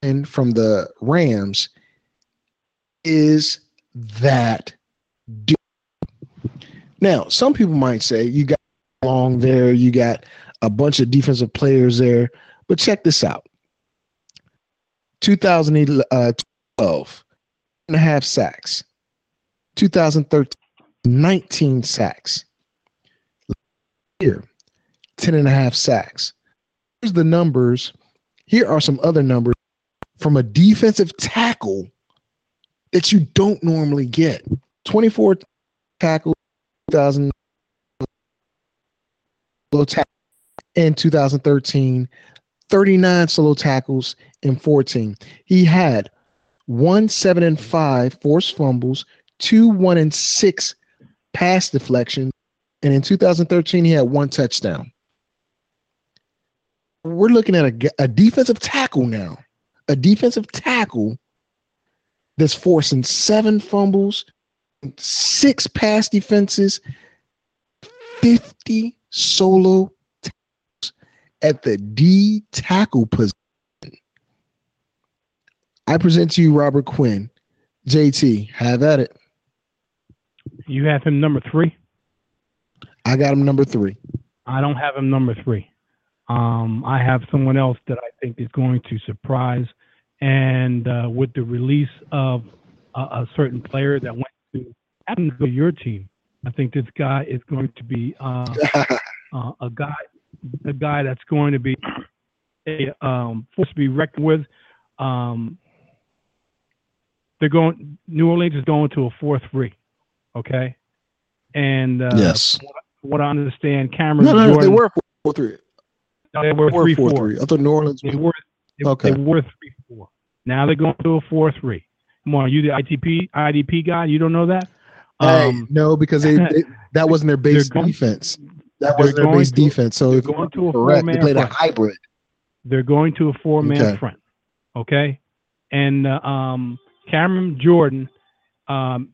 From the Rams is that dude. Now, some people might say you got long there, you got a bunch of defensive players there, but check this out. 2012, uh, and a half sacks. 2013, 19 sacks. Here, 10 and a half sacks. Here's the numbers. Here are some other numbers from a defensive tackle that you don't normally get. 24 tackles, 2000 solo tackles in 2013, 39 solo tackles in 14. He had one seven and five forced fumbles, two one and six pass deflections, and in 2013 he had one touchdown. We're looking at a defensive tackle now, a defensive tackle that's forcing seven fumbles, six pass defenses, 50 solo tackles at the D tackle position. I present to you Robert Quinn. JT, have at it. You have him number three. I got him number three. I don't have him number three. Um, I have someone else that I think is going to surprise. And uh, with the release of a, a certain player that went to to your team, I think this guy is going to be uh, uh, a guy, a guy that's going to be a um, force to be reckoned with. Um, they're going. New Orleans is going to a four-three. Okay, and uh, yes. what I understand, Cameron No, no, no, they were four three. no, they were three four four. three. I thought New Orleans. They were they, Okay. they were three. Now they're going to a four three. Come on, you the ITP IDP guy? You don't know that? Hey, Um, no, because they, they that wasn't their base going- defense. That wasn't their base to- defense. So they're if going to a correct, they played a hybrid. they're going to a four man Okay. front. Okay, and uh, um, Cameron Jordan um,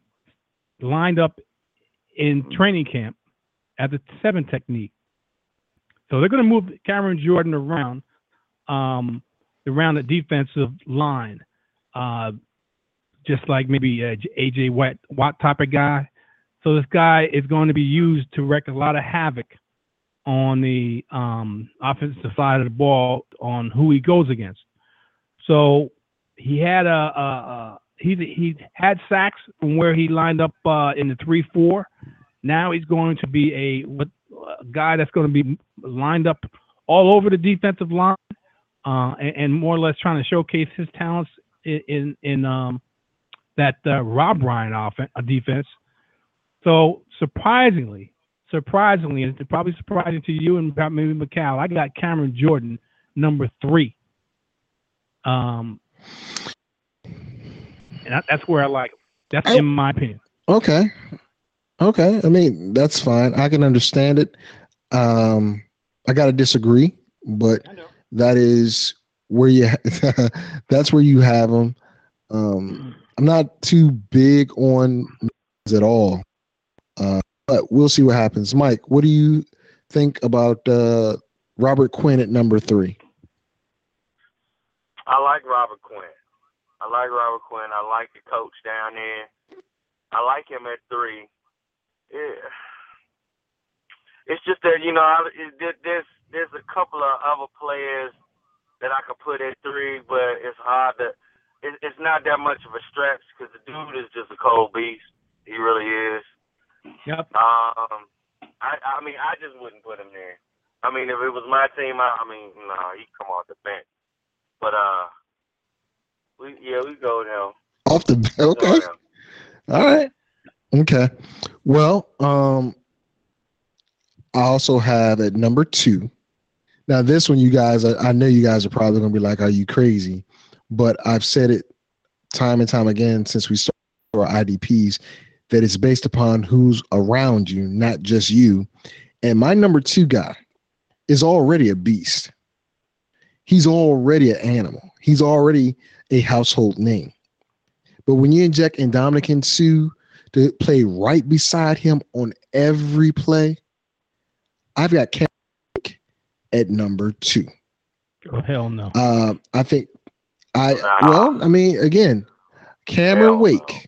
lined up in training camp at the seven technique. So they're going to move Cameron Jordan around, um, around the defensive line, uh, just like maybe uh, AJ Watt, Watt type of guy. So this guy is going to be used to wreak a lot of havoc on the um, offensive side of the ball on who he goes against. So he had a, a, a he he had sacks from where he lined up uh, in the three four. Now he's going to be a a guy that's going to be lined up all over the defensive line uh, and, and more or less trying to showcase his talents in in, in um, that uh, Rob Ryan offense, uh, defense. So surprisingly, surprisingly, and probably surprising to you and probably maybe McCall, I got Cameron Jordan number three. Um, and that, that's where I like him. That's I- in my opinion. Okay. Okay. I mean, that's fine. I can understand it. Um, I gotta disagree, but that is where you ha- that's where you have them. Um, I'm not too big on at all. Uh, but we'll see what happens. Mike, what do you think about uh, Robert Quinn at number three? I like Robert Quinn. I like Robert Quinn. I like the coach down there. I like him at three. Yeah. It's just that you know, I, it, there- there's there's a couple of other players that I could put at three, but it's hard to. It, it's not that much of a stretch because the dude is just a cold beast. He really is. Yep. Um, I I mean, I just wouldn't put him there. I mean, if it was my team, I, I mean, no, he'd come off the bench. But uh, we yeah, we go with him. Off the Go okay. All right. Okay. Well, um, I also have at number two. Now, this one, you guys, I, I know you guys are probably going to be like, "Are you crazy?" But I've said it time and time again since we started our IDPs that it's based upon who's around you, not just you. And my number two guy is already a beast. He's already an animal. He's already a household name. But when you inject Ndamukong Suh to play right beside him on every play, I've got at number two. Oh hell no. Uh, I think I Nah. well, I mean, again, Cameron Hell no. Wake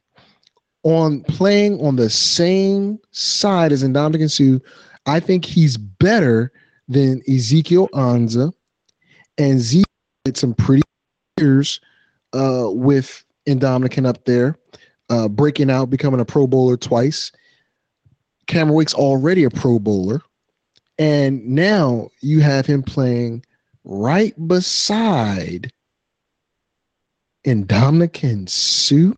on playing on the same side as Ndamukong Suh, I think he's better than Ezekiel Ansah, and Zeke did some pretty years uh, with Ndamukong up there. uh, breaking out, becoming a Pro Bowler twice. Cameron Wake's already a Pro Bowler, and now you have him playing right beside Ndamukong Suh.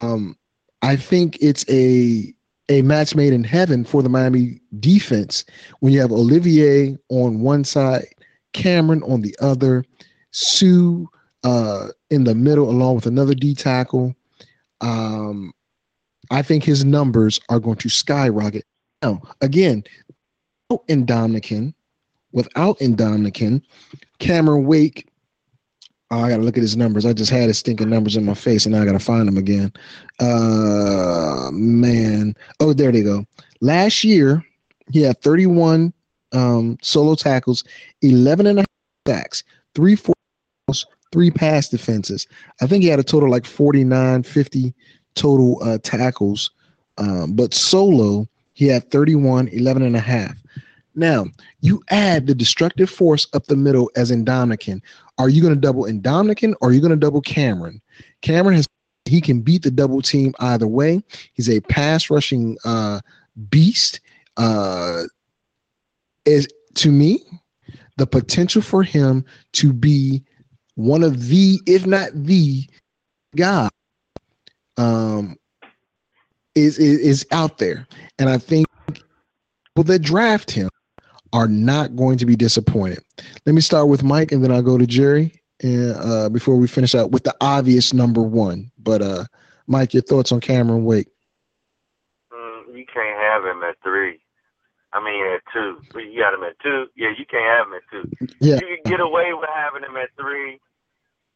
Um, I think it's a a match made in heaven for the Miami defense when you have Olivier on one side, Cameron on the other, Suh uh, in the middle, along with another D tackle. Um, I think his numbers are going to skyrocket. Now, again, Ndamukong, without Ndamukong, Cameron Wake. Oh, I got to look at his numbers. I just had his stinking numbers in my face, and I got to find them again. Uh, man. Oh, there they go. Last year, he had 31 um, solo tackles, 11 and a half sacks, three pass defenses. I think he had a total like 49, 50 total uh, tackles. Um, but solo, he had 31, 11 and a half. Now, you add the destructive force up the middle as Ndamukong. Are you going to double Ndamukong or are you going to double Cameron? Cameron has he can beat the double team either way. He's a pass rushing uh, beast. Uh, is to me the potential for him to be one of the, if not the guy, um, is, is is out there, and I think people that draft him are not going to be disappointed. Let me start with Mike, and then I'll go to Jerry, and uh, before we finish out with the obvious number one. But uh, Mike, your thoughts on Cameron Wake? Mm, you can't have him at three. I mean, at two. You got him at two. Yeah, you can't have him at two. Yeah. You can get away with having him at three.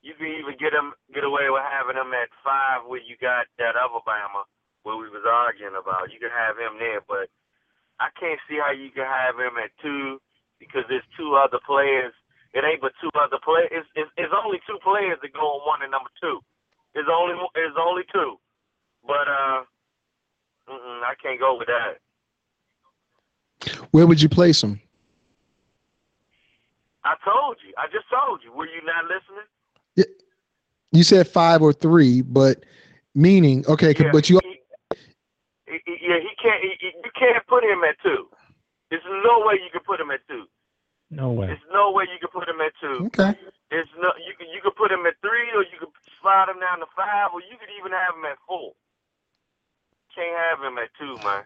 You can even get him get away with having him at five, where you got that other Bama where we was arguing about. You can have him there, but I can't see how you can have him at two because there's two other players. It ain't but two other players. It's, it's, it's only two players that go on one and number two. It's only it's only two, but uh, I can't go with that. Where would you place him? I told you. I just told you. Were you not listening? You said five or three, but meaning okay, Yeah, but you yeah, he can't. He, he- you can't put him at two. There's no way you can put him at two. No way. There's no way you can put him at two. okay. There's no. You can you can put him at three, or you can slide him down to five, or you could even have him at four. Can't have him at two, man.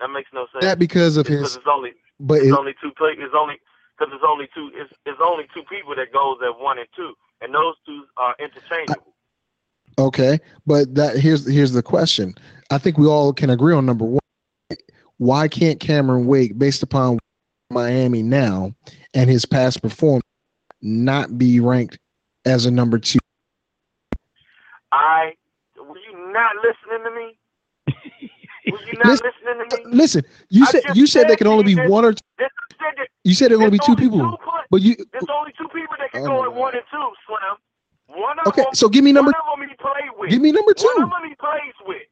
That makes no sense. That because of because his, it's only but it's it, only two play. It's only because it's only two. It's it's only two people that goes at one and two, and those two are interchangeable. Okay, but that here's here's the question. I think we all can agree on number one. Why can't Cameron Wake, based upon Miami now and his past performance, not be ranked as a number two? I were you not listening to me? Were you not Listen- listening to me? Uh, listen, you I said you said there said can only be that- one or two, This, said you said there can only be two people. Two But you there's only two people that can Oh go at one and two, Slim. One of okay? them. So give me number. one of them he played with. Give me number two. One of them he plays with.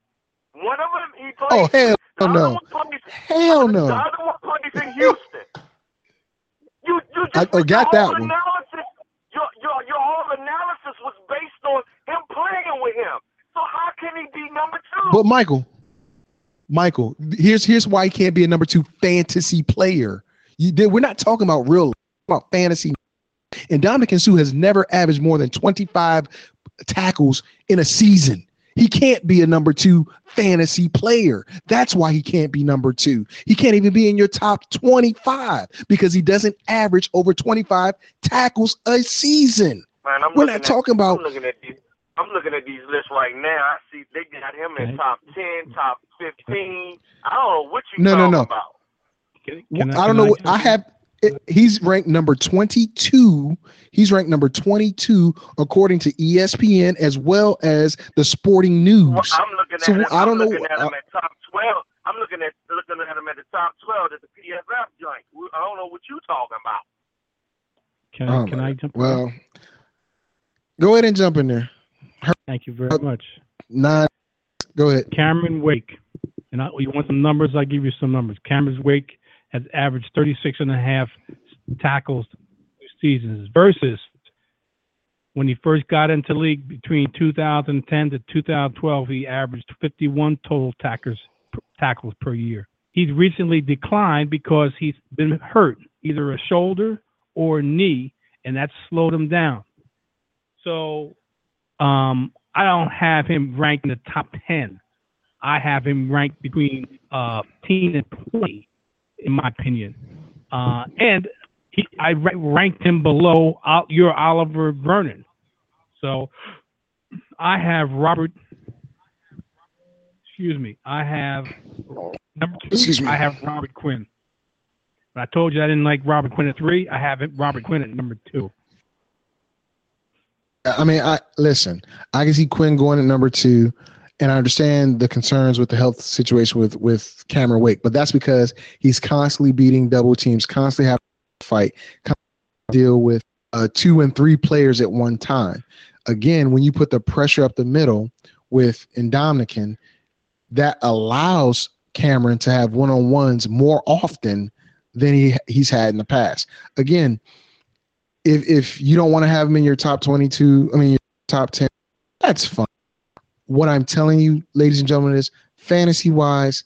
One of them he oh, plays. Oh with. hell The other no! plays- Hell The no! other one plays in Houston. You you just I- I got that one. Analysis, your your your whole analysis was based on him playing with him. So how can he be number two? But Michael, Michael, here's here's why he can't be a number two fantasy player. You did. We're not talking about real about fantasy. And Ndamukong Suh has never averaged more than 25 tackles in a season. He can't be a number two fantasy player. That's why he can't be number two. He can't even be in your top 25 because he doesn't average over 25 tackles a season. Man, I'm We're looking not at- talking about I'm looking at these. I'm looking at these lists right now. I see they got him in top ten, top fifteen. I don't know what you No, no, talking no. about. Can, I, can don't know. what I have. It, he's ranked number 22. He's ranked number 22 according to ESPN as well as the Sporting News. Well, I'm looking So, at him. I don't I'm know, looking at him at top twelve. I'm looking at looking at him at the top twelve at the PFF joint. I don't know what you're talking about. Can, Oh, can I jump? in? Well, go ahead and jump in there. Thank you very much. Nine. Go ahead. Cameron Wake. And I, you want some numbers? I'll give you some numbers. Cameron Wake has averaged 36 and a half tackles seasons versus When he first got into league between 2010 to 2012, he averaged 51 total tackles tackles per year. He's recently declined because he's been hurt, either a shoulder or a knee, and that's slowed him down. So um, I don't have him ranked in the top 10. I have him ranked between uh, 10 and 20, in my opinion. Uh, and he, I ra- ranked him below your Oliver Vernon. So I have Robert. Excuse me. I have number two. Excuse me. I have Robert Quinn. But I told you I didn't like Robert Quinn at three. I have it Robert Quinn at number two. I mean, I listen. I can see Quinn going at number two, and I understand the concerns with the health situation with with Cameron Wake, but that's because he's constantly beating double teams, constantly having to fight, deal with uh, two and three players at one time. Again, when you put the pressure up the middle with Ndamukong, that allows Cameron to have one on ones more often than he he's had in the past. Again, if if you don't want to have him in your top 22, I mean your top 10, that's fine. What I'm telling you, ladies and gentlemen, is fantasy wise,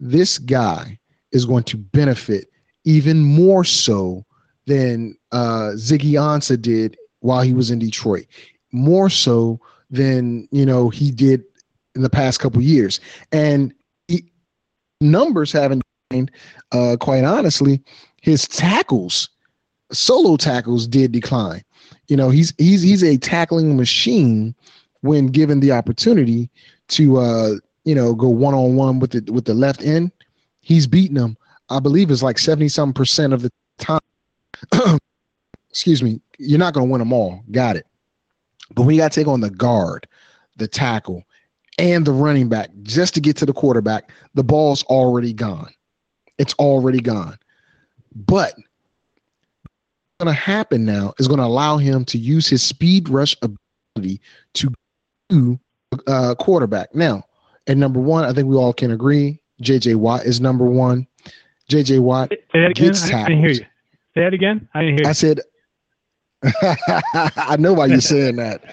this guy is going to benefit even more so than uh, Ziggy Ansah did while he was in Detroit, more so than you know he did in the past couple years. And he, numbers haven't. Uh, quite honestly, his tackles solo tackles did decline. You know, he's he's he's a tackling machine when given the opportunity to uh, you know, go one on one with the with the left end. He's beating them. I believe it's like 70 some percent of the time. Excuse me. You're not going to win them all. Got it. But when you got to take on the guard, the tackle, and the running back just to get to the quarterback, the ball's already gone. It's already gone. But what's going to happen now is going to allow him to use his speed rush ability to do uh, quarterback. Now, at number one, I think we all can agree J.J. Watt is number one. J.J. Watt Say that again. gets I didn't hear you. Say that again. I didn't hear You. I said, I know why you're saying that.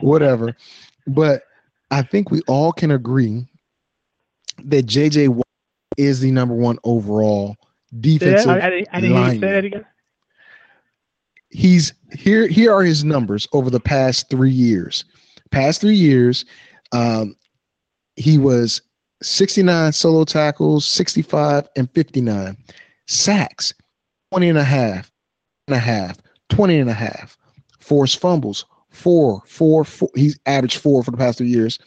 Whatever. But I think we all can agree that J.J. Watt is the number one overall defensive? I, I I didn't hear you. Say lineman. he's here here are his numbers over the past three years past three years um, he was 69 solo tackles 65 and 59 sacks 20 and a half and a half 20 and a half. Forced fumbles four four four. He's averaged four for the past three years.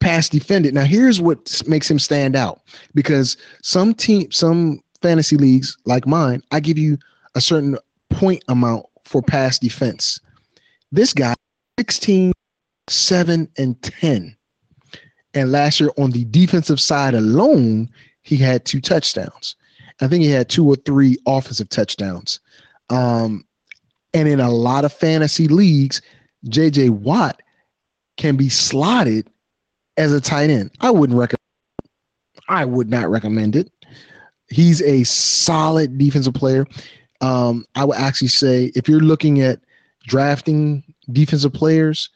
Pass defended. Now here's what makes him stand out because some team some fantasy leagues like mine i give you a certain point amount for pass defense. This guy, 16, 7, and 10. And last year on the defensive side alone, he had two touchdowns. I think he had two or three offensive touchdowns. Um, and in a lot of fantasy leagues, JJ Watt can be slotted as a tight end. I wouldn't recommend I would not recommend it. He's a solid defensive player um, I would actually say if you're looking at drafting defensive players,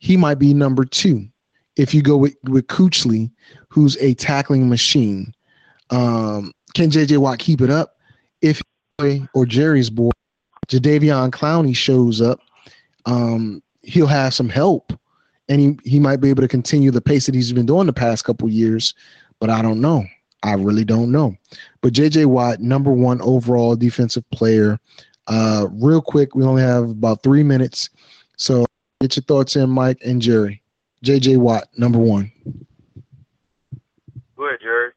he might be number two. If you go with with Kuechly, who's a tackling machine, um, can JJ Watt keep it up? If or Jerry's boy, Jadeveon Clowney shows up, um, he'll have some help, and he he might be able to continue the pace that he's been doing the past couple years. But I don't know. I really don't know. But JJ Watt, number one overall defensive player. Uh, real quick, we only have about three minutes. So get your thoughts in, Mike and Jerry. JJ Watt, number one. Go ahead, Jerry.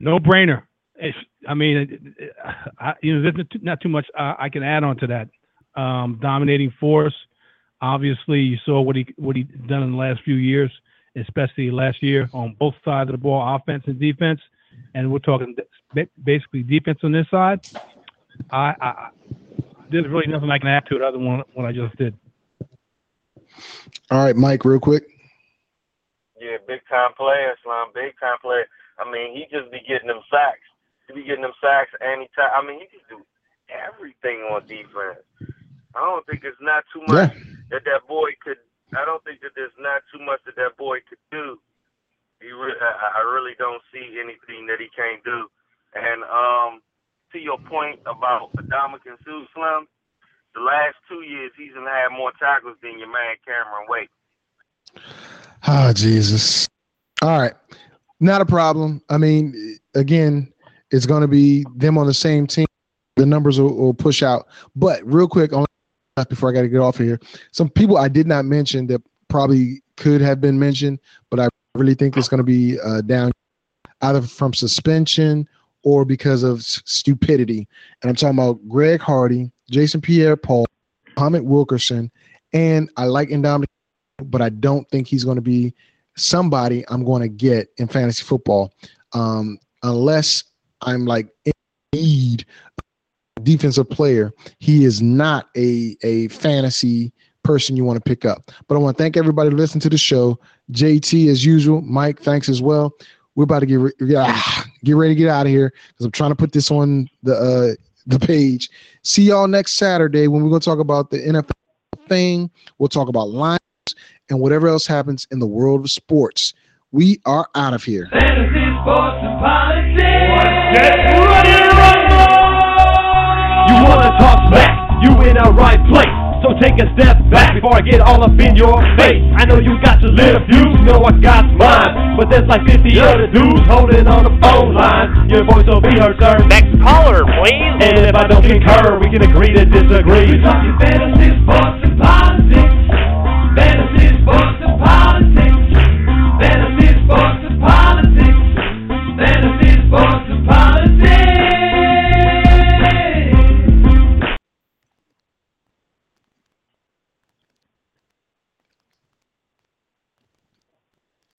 No brainer. If, I mean, it- it- I, you know, there's not too- much uh, I can add on to that. Um, dominating force. Obviously, you saw what he what he done in the last few years, especially last year on both sides of the ball, offense and defense. And we're talking basically defense on this side. I, I there's really nothing I can add to it other than what I just did. All right, Mike, real quick. Yeah, big time player, Slum. Big time player. I mean, he just be getting them sacks. He be getting them sacks anytime. I mean, he can do everything on defense. I don't think there's not too much Yeah. that that boy could. I don't think that there's not too much that that boy could do. He re- I, I really don't see anything that he can't do. And um, to your point about Ndamukong Suh Slim, the last two years he's have more tackles than your man Cameron Wake. Oh Jesus. All right. Not a problem. I mean, again, it's going to be them on the same team. The numbers will, will push out. But real quick, on before I got to get off here, some people I did not mention that probably could have been mentioned, but I really think it's going to be uh, down either from suspension or because of stupidity. And I'm talking about Greg Hardy, Jason Pierre-Paul, Muhammad Wilkerson, and I like Ndamukong but I don't think he's going to be somebody I'm going to get in fantasy football um, unless I'm like in need a defensive player. He is not a a fantasy person you want to pick up. But I want to thank everybody listening to the show. JT as usual, Mike, thanks as well. We're about to get re- ah, get ready to get out of here because I'm trying to put this on the uh, the page. See y'all next Saturday when we're going to talk about the NFL thing. We'll talk about lines and whatever else happens in the world of sports. We are out of here. Fantasy sports and politics. Get ready to rumble! You wanna talk smack? You in the right place. So take a step back before I get all up in your face. I know you got your little views, know I got mine. But there's like 50 other dudes holding on the phone line. Your voice will be heard, sir. Next caller, please. And if I don't concur, we can agree to disagree. We're talking fantasy sports and politics. Fantasy sports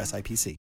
SIPC.